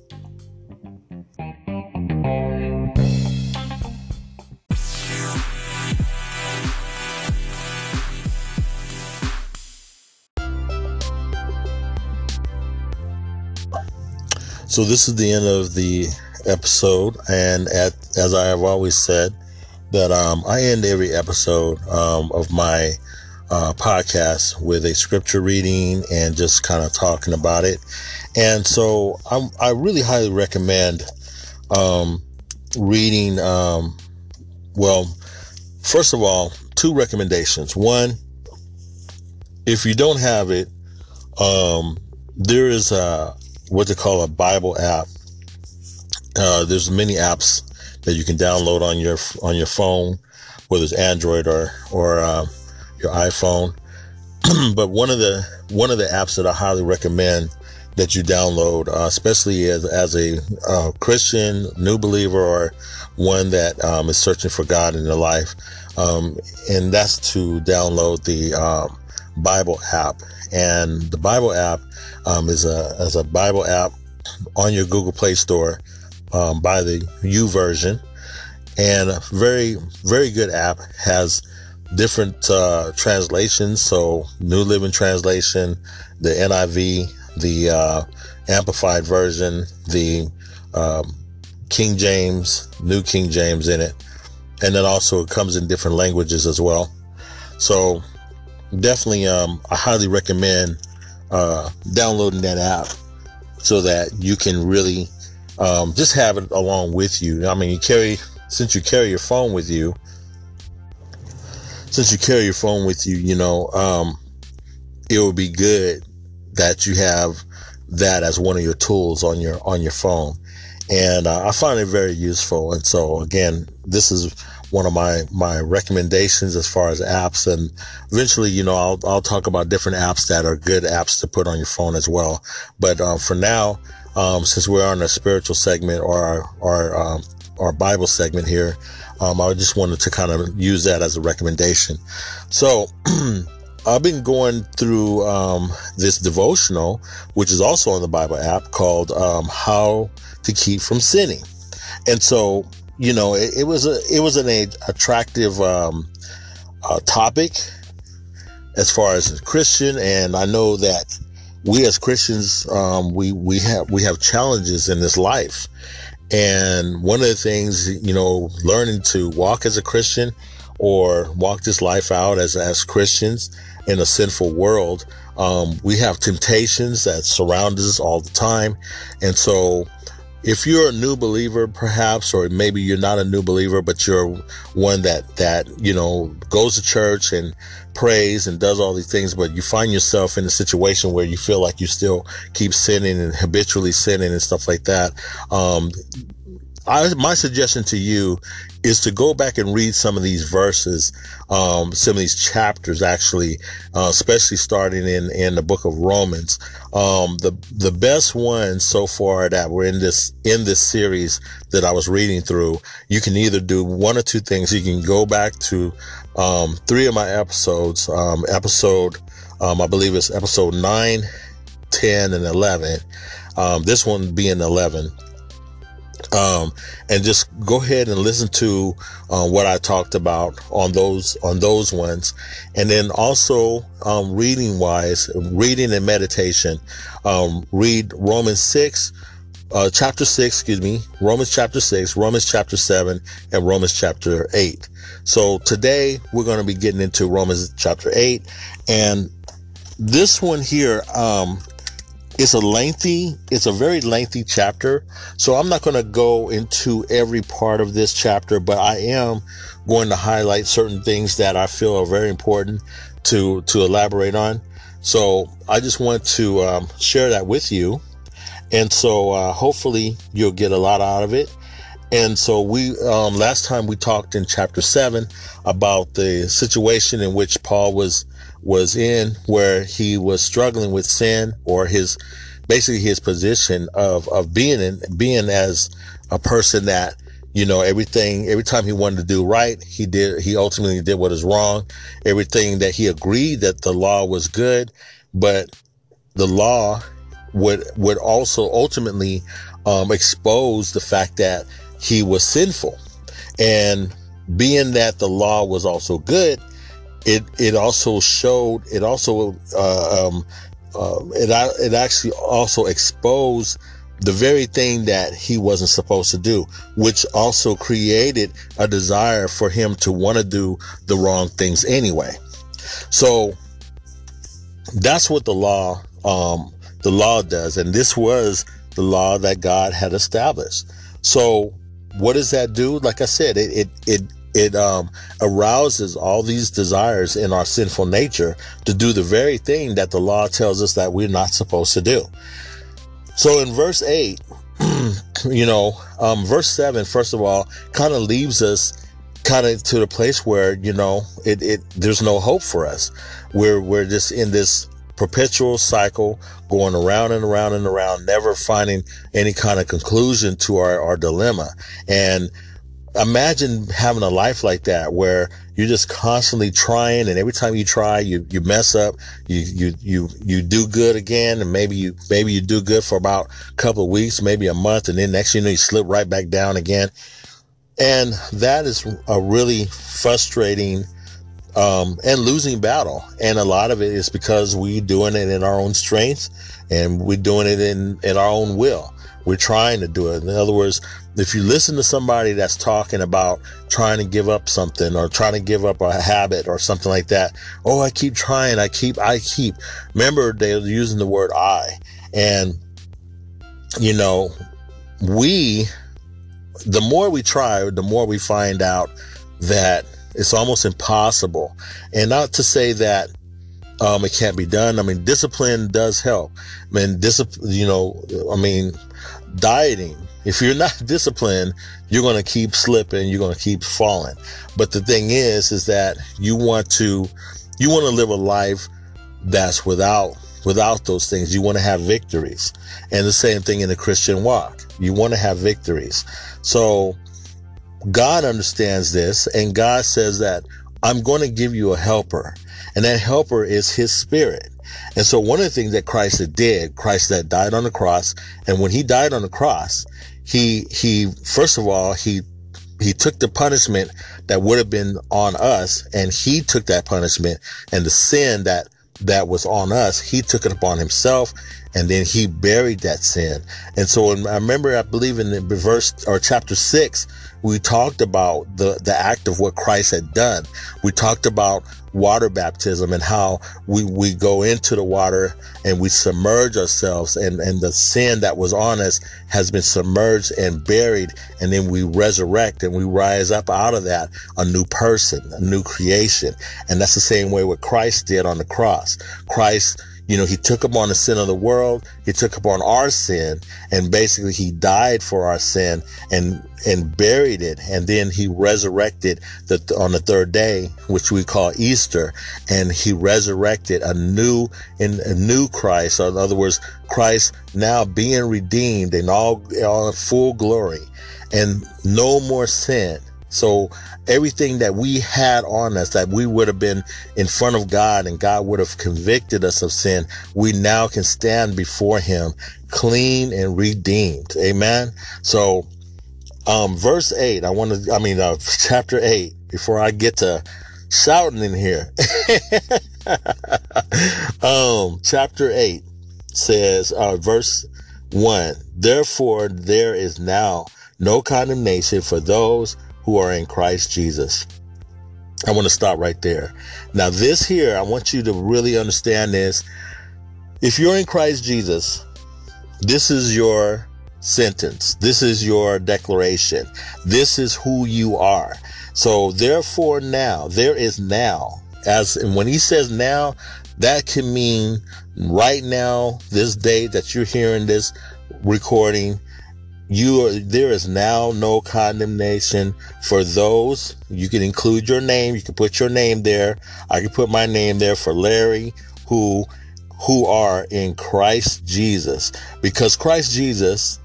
So this is the end of the episode, and at as I have always said, that um, I end every episode um, of my uh, podcast with a scripture reading and just kind of talking about it. And so I'm, i really highly recommend um, reading. Um, well, first of all, two recommendations. One, if you don't have it, um, there is a what they call a Bible app. Uh, there's many apps that you can download on your on your phone, whether it's Android or or uh, your iPhone. (clears throat) but one of the one of the apps that I highly recommend that you download, uh, especially as as a uh, Christian new believer or one that um, is searching for God in their life, um, and that's to download the um, Bible app. And the Bible app um, is a is a Bible app on your Google Play Store um, by the YouVersion, and a very very good app has different uh, translations. So New Living Translation, the NIV, the uh, Amplified Version, the um, King James, New King James in it, and then also it comes in different languages as well. So definitely, um, I highly recommend uh, downloading that app so that you can really um, just have it along with you. I mean, you carry since you carry your phone with you, since you carry your phone with you, you know, um, it would be good that you have that as one of your tools on your on your phone and uh, I find it very useful. And so again, this is one of my my recommendations as far as apps, and eventually, you know, I'll I'll talk about different apps that are good apps to put on your phone as well. But uh, for now, um, since we're on a spiritual segment or our our, um, our Bible segment here, um, I just wanted to kind of use that as a recommendation. So. (clears throat) I've been going through um, this devotional, which is also on the Bible app called um, "How to Keep from Sinning," and so you know it, it was a it was an attractive um, uh, topic as far as a Christian, and I know that we as Christians um, we we have we have challenges in this life, and one of the things you know learning to walk as a Christian or walk this life out as as Christians in a sinful world. Um, we have temptations that surround us all the time. And so if you're a new believer, perhaps, or maybe you're not a new believer, but you're one that, that, you know, goes to church and prays and does all these things, but you find yourself in a situation where you feel like you still keep sinning and habitually sinning and stuff like that. Um, I, my suggestion to you is to go back and read some of these verses, um, some of these chapters actually, uh, especially starting in, in the book of Romans. Um, the, the best ones so far that were in this, in this series that I was reading through, you can either do one or two things. You can go back to, um, three of my episodes, um, episode, um, I believe it's episode nine, 10 and 11. Um, this one being 11 um, and just go ahead and listen to uh, what I talked about on those on those ones, and then also um, reading wise, reading and meditation. Um, read Romans six, uh, chapter six, excuse me, Romans chapter six, Romans chapter seven, and Romans chapter eight. So today we're going to be getting into Romans chapter eight, and this one here. Um, it's a lengthy, it's a very lengthy chapter. So I'm not going to go into every part of this chapter, but I am going to highlight certain things that I feel are very important to, to elaborate on. So I just want to um, share that with you. And so uh, hopefully you'll get a lot out of it. And so we, um, last time we talked in chapter seven about the situation in which Paul was was in where he was struggling with sin or his basically his position of of being in being as a person that you know everything every time he wanted to do right he did he ultimately did what is wrong. Everything that he agreed that the law was good but the law would would also ultimately um, expose the fact that he was sinful. And being that the law was also good it it also showed it also uh, um, uh, it it actually also exposed the very thing that he wasn't supposed to do, which also created a desire for him to want to do the wrong things anyway. So that's what the law um, the law does, and this was the law that God had established. So what does that do? Like I said, it it it it um, arouses all these desires in our sinful nature to do the very thing that the law tells us that we're not supposed to do. So in verse 8, (clears throat) you know, um, verse 7, first of all, kind of leaves us kind of to the place where, you know, it, it, there's no hope for us. We're, we're just in this perpetual cycle going around and around and around, never finding any kind of conclusion to our, our dilemma. And imagine having a life like that where you're just constantly trying and every time you try you you mess up you you you you do good again and maybe you maybe you do good for about a couple of weeks maybe a month and then next you know you slip right back down again. And that is a really frustrating um, and losing battle. And a lot of it is because we're doing it in our own strength and we're doing it in in our own will. We're trying to do it. In other words if you listen to somebody that's talking about trying to give up something or trying to give up a habit or something like that, oh, I keep trying, I keep, I keep. Remember, they're using the word I. And, you know, we, the more we try, the more we find out that It's almost impossible. And not to say that um, it can't be done. I mean, discipline does help. I mean, discipline, you know, I mean, dieting. If you're not (laughs) disciplined, you're going to keep slipping. You're going to keep falling. But the thing is, is that you want to, you want to live a life that's without, without those things. You want to have victories. And the same thing in the Christian walk. You want to have victories. So God understands this and God says that I'm going to give you a helper and that helper is his spirit. And so one of the things that Christ did, Christ that died on the cross, and when he died on the cross, he, he, first of all, he, he took the punishment that would have been on us and he took that punishment and the sin that, that was on us, he took it upon himself and then he buried that sin. And so I remember, I believe in the verse or chapter six, we talked about the, the act of what Christ had done. We talked about water baptism and how we, we go into the water and we submerge ourselves and, and the sin that was on us has been submerged and buried. And then we resurrect and we rise up out of that a new person, a new creation. And that's the same way what Christ did on the cross. Christ you know, he took upon the sin of the world. He took upon our sin and basically he died for our sin and, and buried it. And then he resurrected the, on the third day, which we call Easter. And he resurrected a new, in a new Christ. Or in other words, Christ now being redeemed in all, all full glory and no more sin. So everything that we had on us that we would have been in front of God and God would have convicted us of sin, we now can stand before him clean and redeemed. Amen. So, um, verse eight, I want to, I mean, uh, (laughs) chapter eight, before I get to shouting in here. (laughs) um, chapter eight says, uh, verse one, therefore there is now no condemnation for those who are in Christ Jesus. I want to stop right there. Now, this here, I want you to really understand this. If you're in Christ Jesus, this is your sentence. This is your declaration. This is who you are. So therefore now, there is now, as and when he says now, that can mean right now, this day that you're hearing this recording, you are, there is now no condemnation for those. You can include your name. You can put your name there. I can put my name there for Larry, who, who are in Christ Jesus because Christ Jesus,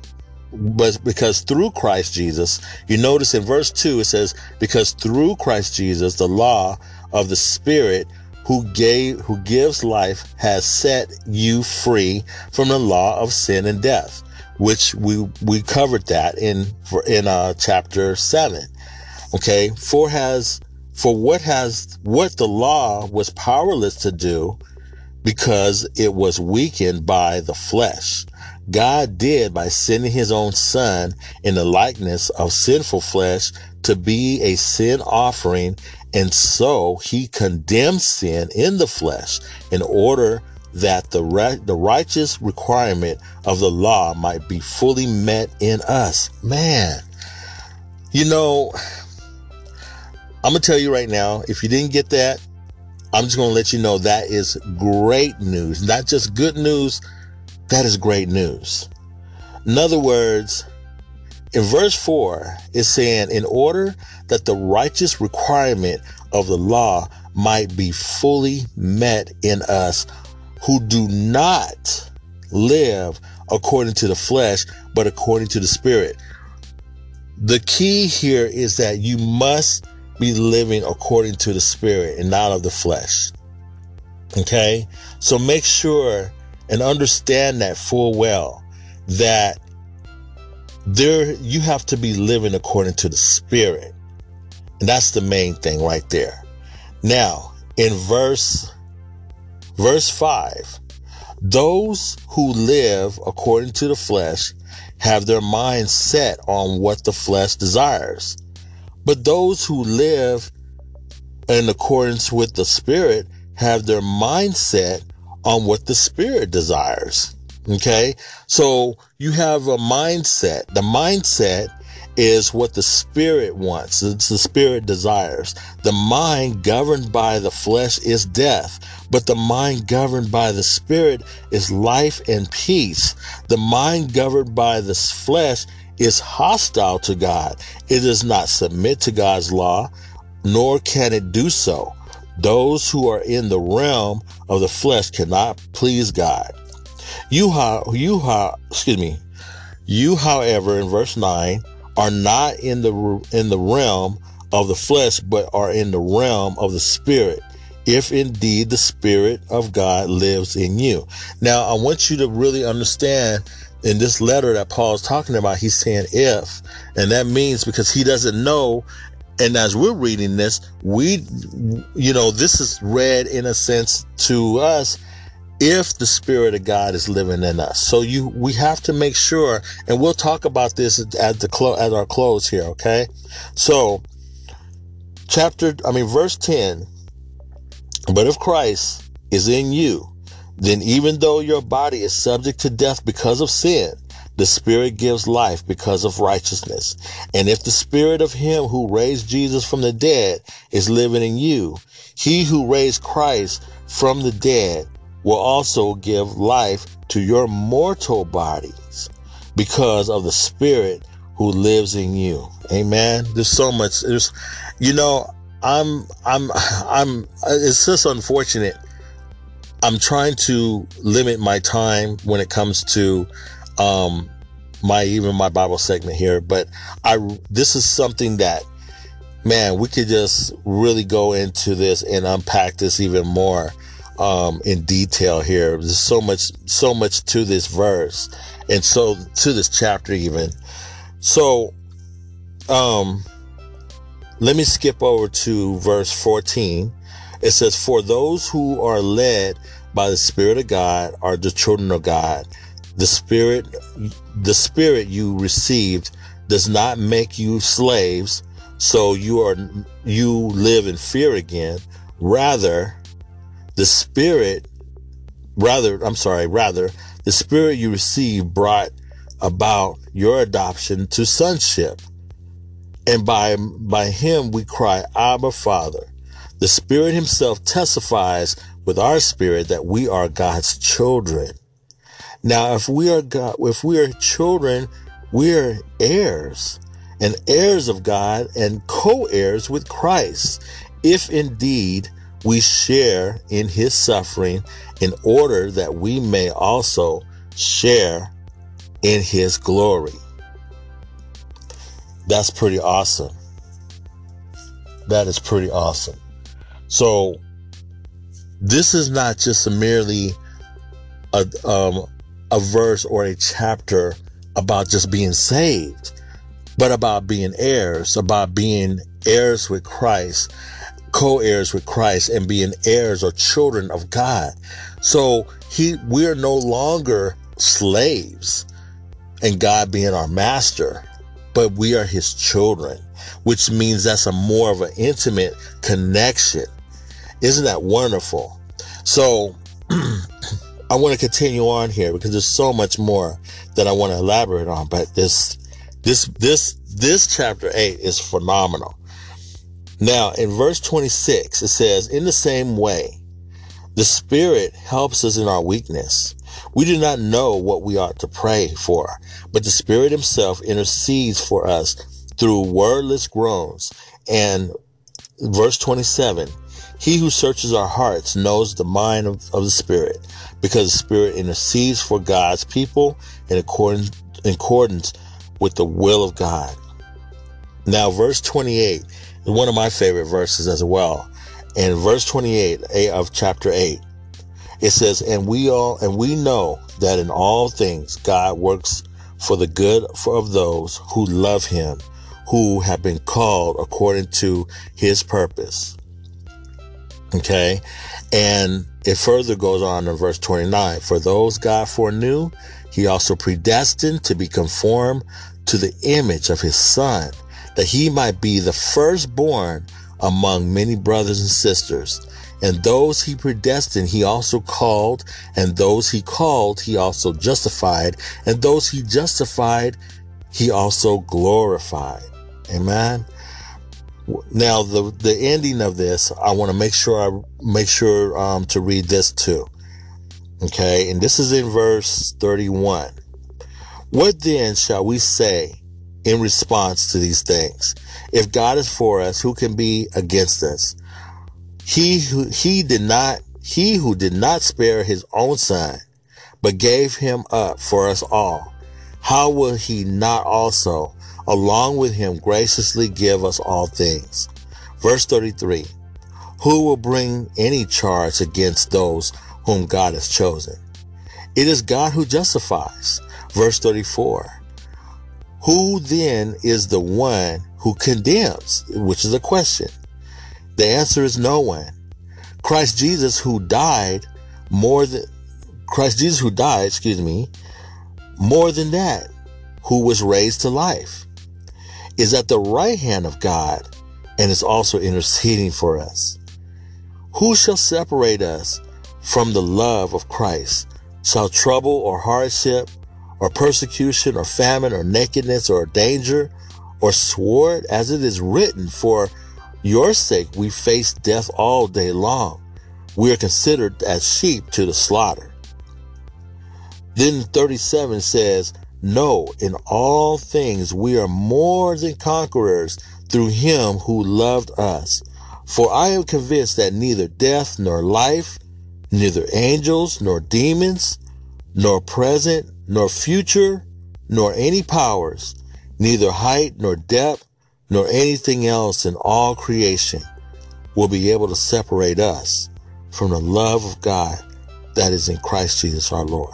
but because through Christ Jesus, you notice in verse two, it says, because through Christ Jesus, the law of the spirit who gave, who gives life has set you free from the law of sin and death which we we covered that in for in uh chapter 7 okay? For has for what has what the law was powerless to do because it was weakened by the flesh. God did by sending his own son in the likeness of sinful flesh to be a sin offering and so he condemned sin in the flesh in order that the, the righteous requirement of the law might be fully met in us. Man, you know, I'm going to tell you right now, if you didn't get that, I'm just going to let you know that is great news. Not just good news, that is great news. In other words, in verse 4, it's saying, in order that the righteous requirement of the law might be fully met in us who do not live according to the flesh, but according to the spirit. The key here is that you must be living according to the spirit and not of the flesh. Okay. So make sure and understand that full well that there you have to be living according to the spirit. And that's the main thing right there. Now, in verse Verse 5 Those who live according to the flesh have their mind set on what the flesh desires. But those who live in accordance with the Spirit have their mindset on what the Spirit desires. Okay. So you have a mindset. The mindset is what the spirit wants. It's the spirit desires. The mind governed by the flesh is death, but the mind governed by the spirit is life and peace. The mind governed by the flesh is hostile to God. It does not submit to God's law, nor can it do so. Those who are in the realm of the flesh cannot please God. You, how, you, how, excuse me. You, however, in verse 9, are not in the in the realm of the flesh, but are in the realm of the spirit. If indeed the spirit of God lives in you. Now, I want you to really understand in this letter that Paul's talking about, he's saying if, and that means because he doesn't know. And as we're reading this, we, you know, this is read in a sense to us if the spirit of God is living in us. So you, we have to make sure, and we'll talk about this at the close, at our close here. Okay. So chapter, I mean, verse 10, but if Christ is in you, then even though your body is subject to death because of sin, the spirit gives life because of righteousness. And if the spirit of him who raised Jesus from the dead is living in you, he who raised Christ from the dead will also give life to your mortal bodies because of the spirit who lives in you. Amen. There's so much. There's, you know, I'm, I'm, (laughs) I'm, it's just unfortunate. I'm trying to limit my time when it comes to, um, my, even my Bible segment here, but I, this is something that, man, we could just really go into this and unpack this even more um, in detail here. There's so much, so much to this verse, and so to this chapter even. So, um, let me skip over to verse 14. It says, "For those who are led by the Spirit of God are the children of God. The Spirit, the Spirit you received does not make you slaves, so you are you live in fear again. Rather." The Spirit, rather, I'm sorry, rather, the Spirit you received brought about your adoption to sonship. And by, by him we cry, Abba, Father. The Spirit himself testifies with our spirit that we are God's children. Now, if we are God, if we are children, we are heirs and heirs of God and co-heirs with Christ. If indeed we share in his suffering in order that we may also share in his glory. That's pretty awesome. That is pretty awesome. So this is not just merely a, um, a verse or a chapter about just being saved, but about being heirs, about being heirs with Christ co-heirs with Christ and being heirs or children of God. So he, we are no longer slaves and God being our master, but we are his children, which means that's a more of an intimate connection. Isn't that wonderful? So (clears throat) I want to continue on here because there's so much more that I want to elaborate on, but this, this, this, this chapter eight is phenomenal. Now, in verse 26, it says, In the same way, the Spirit helps us in our weakness. We do not know what we ought to pray for, but the Spirit Himself intercedes for us through wordless groans. And verse 27, He who searches our hearts knows the mind of, of the Spirit, because the Spirit intercedes for God's people in accordance, in accordance with the will of God. Now, verse 28, one of my favorite verses as well. In verse 28 eh, of chapter 8, it says, And we all, and we know that in all things God works for the good of those who love him, who have been called according to his purpose. Okay. And it further goes on in verse 29. For those God foreknew, he also predestined to be conformed to the image of his son that he might be the firstborn among many brothers and sisters. And those he predestined, he also called, and those he called, he also justified, and those he justified, he also glorified. Amen. Now the the ending of this, I want to make sure I make sure um, to read this too. Okay, and this is in verse 31. What then shall we say in response to these things? If God is for us, who can be against us? He who he did not he who did not spare his own son, but gave him up for us all, how will he not also, along with him, graciously give us all things? Verse 33 Who will bring any charge against those whom God has chosen? It is God who justifies. Verse 34 Who then is the one who condemns? Which is a question. The answer is no one. Christ Jesus who died more than Christ Jesus who died, excuse me, more than that, who was raised to life, is at the right hand of God and is also interceding for us. Who shall separate us from the love of Christ? Shall trouble or hardship or persecution or famine or nakedness or danger or sword, as it is written, for your sake we face death all day long. We are considered as sheep to the slaughter. Then 37 says, No, in all things we are more than conquerors through him who loved us. For I am convinced that neither death nor life, neither angels nor demons, nor present nor future, nor any powers, neither height nor depth, nor anything else in all creation will be able to separate us from the love of God that is in Christ Jesus our Lord.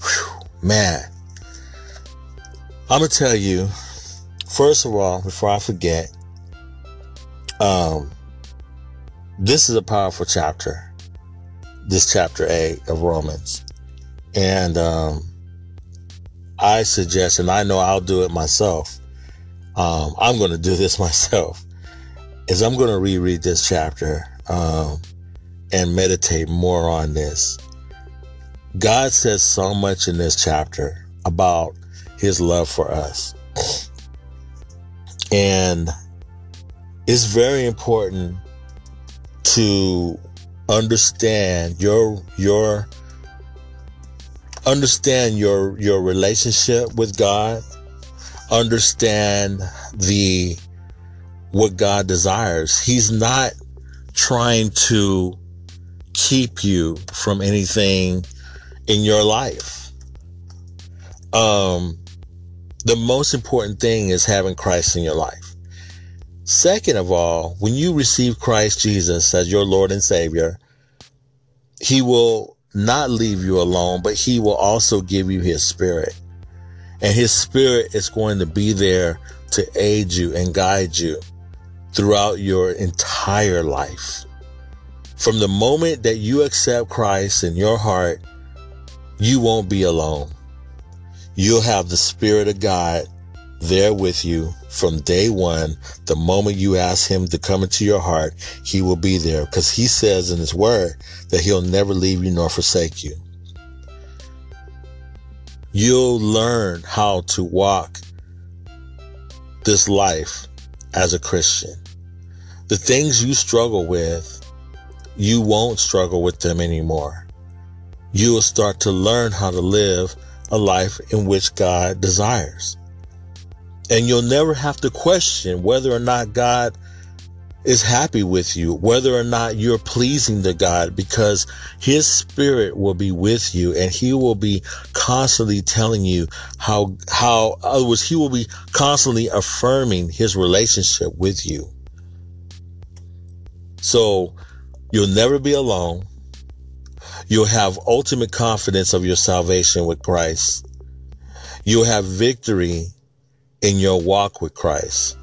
Whew, man, I'm gonna tell you, first of all, before I forget, um, this is a powerful chapter. This chapter eight of Romans, and um, I suggest, and I know I'll do it myself. Um, I'm going to do this (laughs) myself. Is I'm going to reread this chapter um, and meditate more on this. God says so much in this chapter about his love for us. And it's very important to understand your your understand your your relationship with God, understand the what God desires. He's not trying to keep you from anything in your life. Um, the most important thing is having Christ in your life. Second of all, when you receive Christ Jesus as your Lord and Savior, He will not leave you alone, but He will also give you His Spirit. And His Spirit is going to be there to aid you and guide you throughout your entire life. From the moment that you accept Christ in your heart, you won't be alone. You'll have the Spirit of God there with you from day one. The moment you ask Him to come into your heart, He will be there because He says in His Word that He'll never leave you nor forsake you. You'll learn how to walk this life as a Christian. The things you struggle with, you won't struggle with them anymore you will start to learn how to live a life in which God desires. And you'll never have to question whether or not God is happy with you, whether or not you're pleasing to God, because his spirit will be with you and he will be constantly telling you how, how, other words, he will be constantly affirming his relationship with you. So you'll never be alone. You'll have ultimate confidence of your salvation with Christ. You'll have victory in your walk with Christ.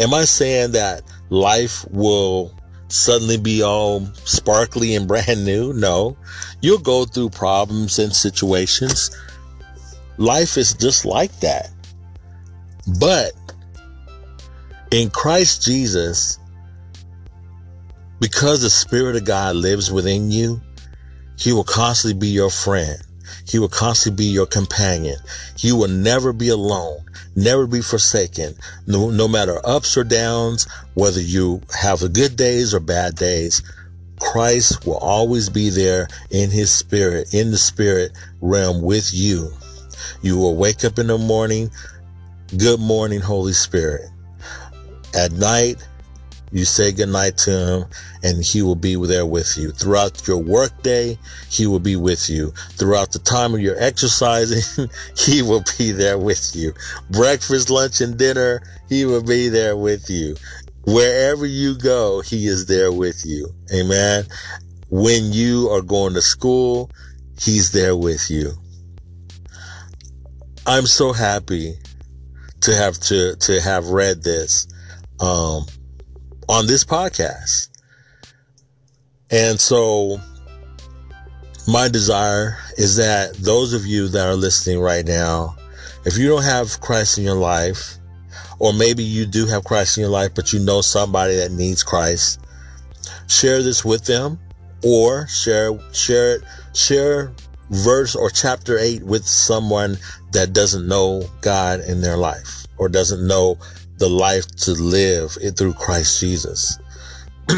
Am I saying that life will suddenly be all sparkly and brand new? No. You'll go through problems and situations. Life is just like that. But in Christ Jesus, because the Spirit of God lives within you, he will constantly be your friend. He will constantly be your companion. You will never be alone, never be forsaken. No, no matter ups or downs, whether you have good days or bad days, Christ will always be there in his spirit, in the spirit realm with you. You will wake up in the morning. Good morning, Holy Spirit. At night, you say goodnight to him and he will be there with you. Throughout your workday, he will be with you. Throughout the time of your exercising, (laughs) he will be there with you. Breakfast, lunch, and dinner, he will be there with you. Wherever you go, he is there with you. Amen. When you are going to school, he's there with you. I'm so happy to have to, to have read this, um, on this podcast. And so my desire is that those of you that are listening right now, if you don't have Christ in your life, or maybe you do have Christ in your life, but you know somebody that needs Christ. Share this with them or share, share, share verse or chapter eight with someone that doesn't know God in their life or doesn't know the life to live it through Christ Jesus. (clears throat)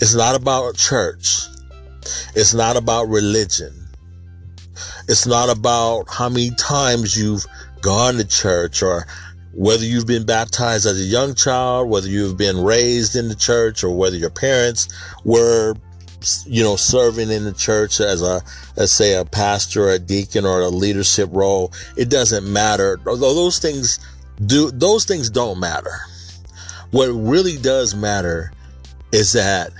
it's not about church. It's not about religion. It's not about how many times you've gone to church or whether you've been baptized as a young child, whether you've been raised in the church or whether your parents were, you know, serving in the church as a, let's say a pastor or a deacon or a leadership role. It doesn't matter. Although those things do, those things don't matter. What really does matter is that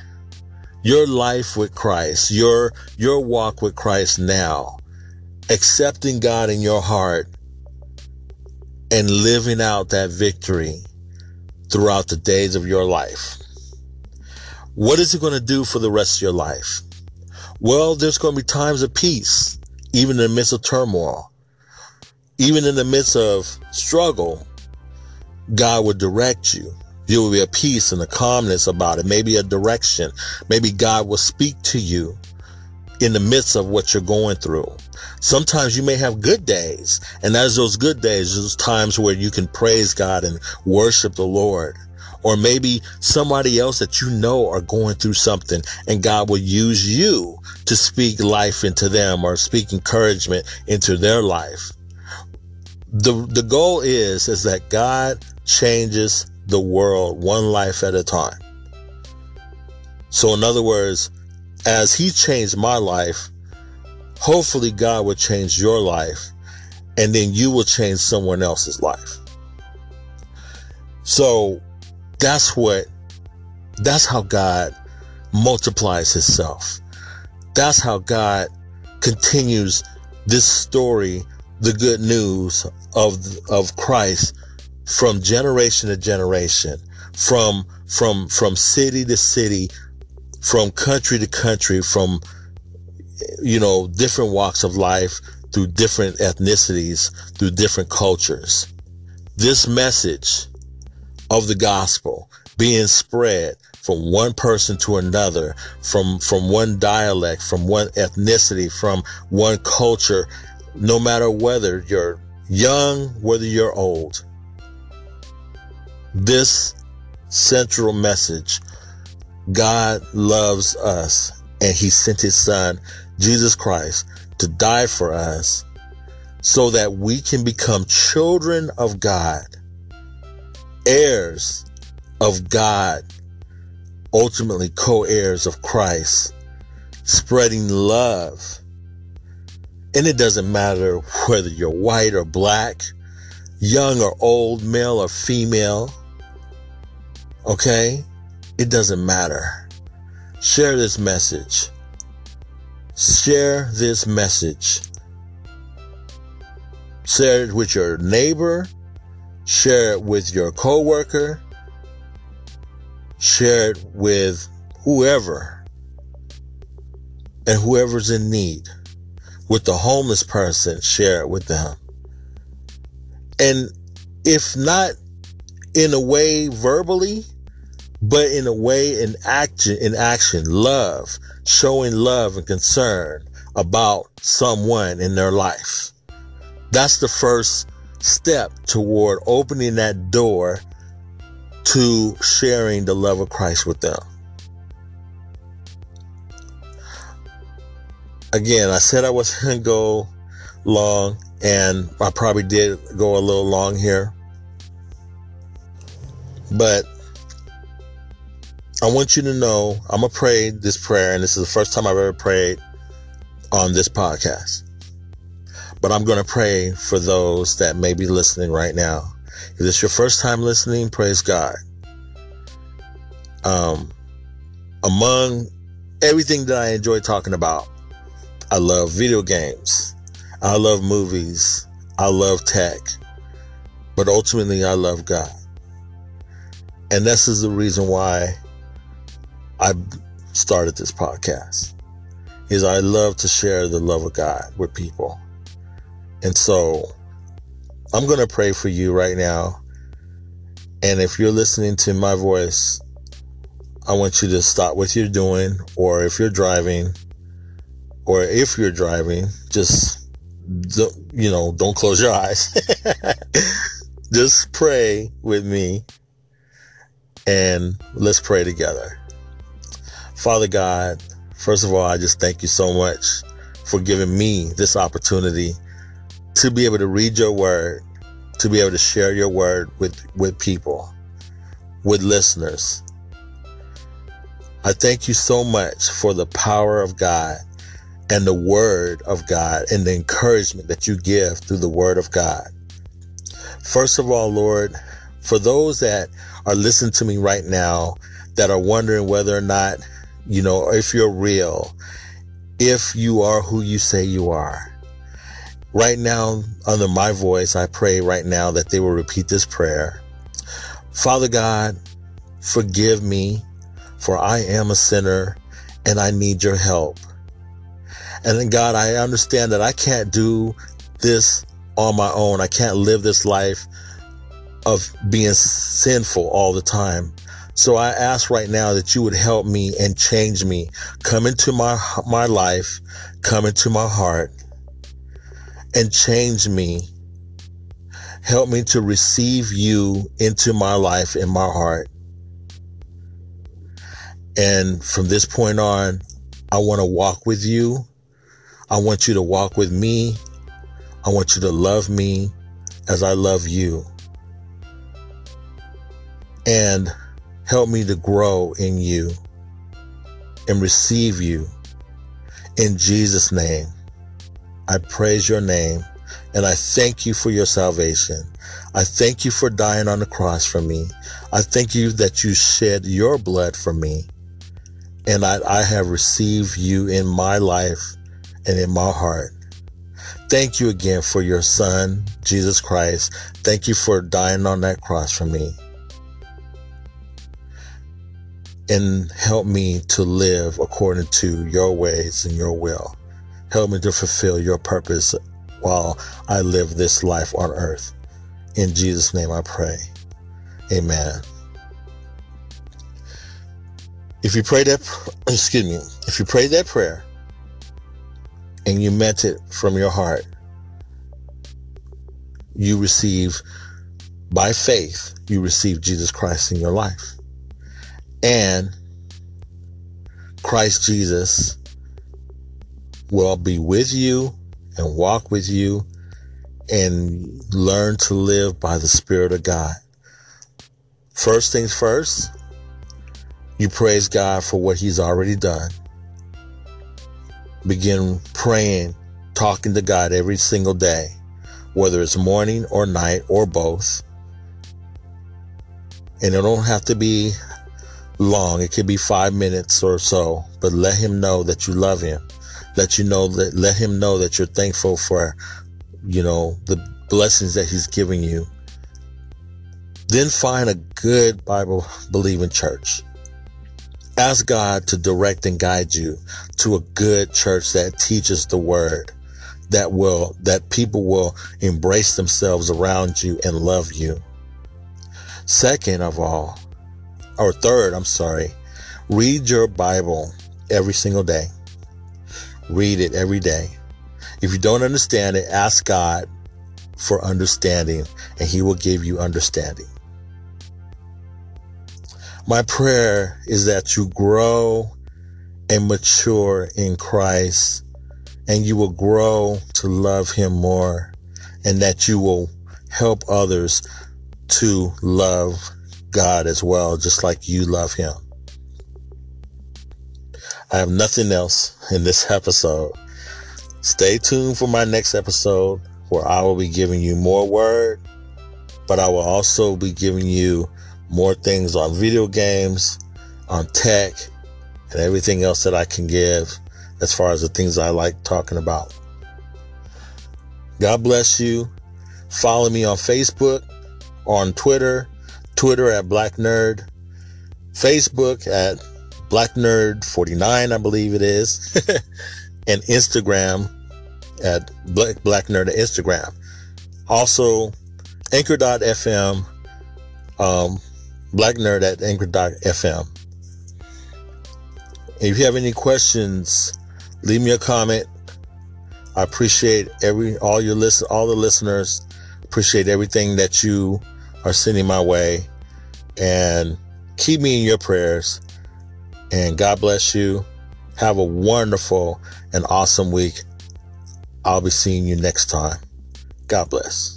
your life with Christ, your, your walk with Christ now, accepting God in your heart and living out that victory throughout the days of your life. What is it going to do for the rest of your life? Well, there's going to be times of peace, even in the midst of turmoil, even in the midst of struggle. God will direct you. There will be a peace and a calmness about it. Maybe a direction. Maybe God will speak to you in the midst of what you're going through. Sometimes you may have good days, and as those good days, those times where you can praise God and worship the Lord. Or maybe somebody else that you know are going through something and God will use you to speak life into them or speak encouragement into their life. The, the goal is, is that God changes the world one life at a time. So in other words, as he changed my life, hopefully God will change your life and then you will change someone else's life. So that's what, that's how God multiplies himself. That's how God continues this story, the good news of, of Christ from generation to generation, from, from, from city to city, from country to country, from, you know, different walks of life, through different ethnicities, through different cultures. This message of the gospel being spread from one person to another, from, from one dialect, from one ethnicity, from one culture, no matter whether you're young, whether you're old. This central message God loves us and he sent his son, Jesus Christ, to die for us so that we can become children of God, heirs of God, ultimately co-heirs of Christ, spreading love. And it doesn't matter whether you're white or black, young or old, male or female. Okay? It doesn't matter. Share this message. Share this message. Share it with your neighbor. Share it with your coworker. Share it with whoever and whoever's in need. With the homeless person, share it with them. And if not in a way verbally, but in a way in action, in action, love, showing love and concern about someone in their life. That's the first step toward opening that door to sharing the love of Christ with them. Again, I said I was (laughs) going to go long, and I probably did go a little long here. But I want you to know I'm going to pray this prayer, and this is the first time I've ever prayed on this podcast. But I'm going to pray for those that may be listening right now. If it's your first time listening, praise God. Um, among everything that I enjoy talking about, I love video games. I love movies. I love tech. But ultimately, I love God. And this is the reason why I started this podcast. Is I love to share the love of God with people. And so I'm going to pray for you right now. And if you're listening to my voice, I want you to stop what you're doing, or if you're driving, or if you're driving, just, you know, don't close your eyes. (laughs) just pray with me and let's pray together. Father God, first of all, I just thank you so much for giving me this opportunity to be able to read your word, to be able to share your word with, with people, with listeners. I thank you so much for the power of God and the word of God and the encouragement that you give through the word of God. First of all, Lord, for those that are listening to me right now that are wondering whether or not, you know, if you're real, if you are who you say you are, Right now, under my voice, I pray right now that they will repeat this prayer. Father God, forgive me, for I am a sinner and I need your help. And then, God, I understand that I can't do this on my own. I can't live this life of being sinful all the time. So I ask right now that you would help me and change me. Come into my, my life, come into my heart, and change me. Help me to receive you into my life and my heart. And from this point on, I want to walk with you. I want you to walk with me. I want you to love me as I love you. And help me to grow in you and receive you in Jesus' name. I praise your name and I thank you for your salvation. I thank you for dying on the cross for me. I thank you that you shed your blood for me. And I, I have received you in my life and in my heart. Thank you again for your son, Jesus Christ. Thank you for dying on that cross for me. And help me to live according to your ways and your will. Help me to fulfill your purpose while I live this life on earth. In Jesus' name I pray. Amen. If you pray that, (clears throat) excuse me, if you pray that prayer and you meant it from your heart, you receive, by faith, you receive Jesus Christ in your life. And Christ Jesus will be with you and walk with you and learn to live by the Spirit of God. First things first, you praise God for what He's already done. Begin praying, talking to God every single day, whether it's morning or night or both. And it don't have to be long. It could be five minutes or so, but let him know that you love him let you know that let him know that you're thankful for you know the blessings that he's giving you then find a good bible believing church ask god to direct and guide you to a good church that teaches the word that will that people will embrace themselves around you and love you second of all or third i'm sorry read your bible every single day Read it every day. If you don't understand it, ask God for understanding and he will give you understanding. My prayer is that you grow and mature in Christ and you will grow to love him more and that you will help others to love God as well, just like you love him. I have nothing else in this (laughs) episode. Stay tuned for my next episode where I will be giving you more word, but I will also be giving you more things on video games, on tech, and everything else that I can give as far as the things I like talking about. God bless you. Follow me on Facebook, on Twitter, Twitter at Black Nerd, Facebook at Black Nerd 49, I believe it is, (laughs) and Instagram at Black, Black Nerd at Instagram. Also, Anchor.fm, um, Black Nerd at Anchor.fm. If you have any questions, leave me a comment. I appreciate every all your listen all the listeners. Appreciate everything that you are sending my way. And keep me in your prayers. And God bless you. Have a wonderful and awesome week. I'll be seeing you next time. God bless.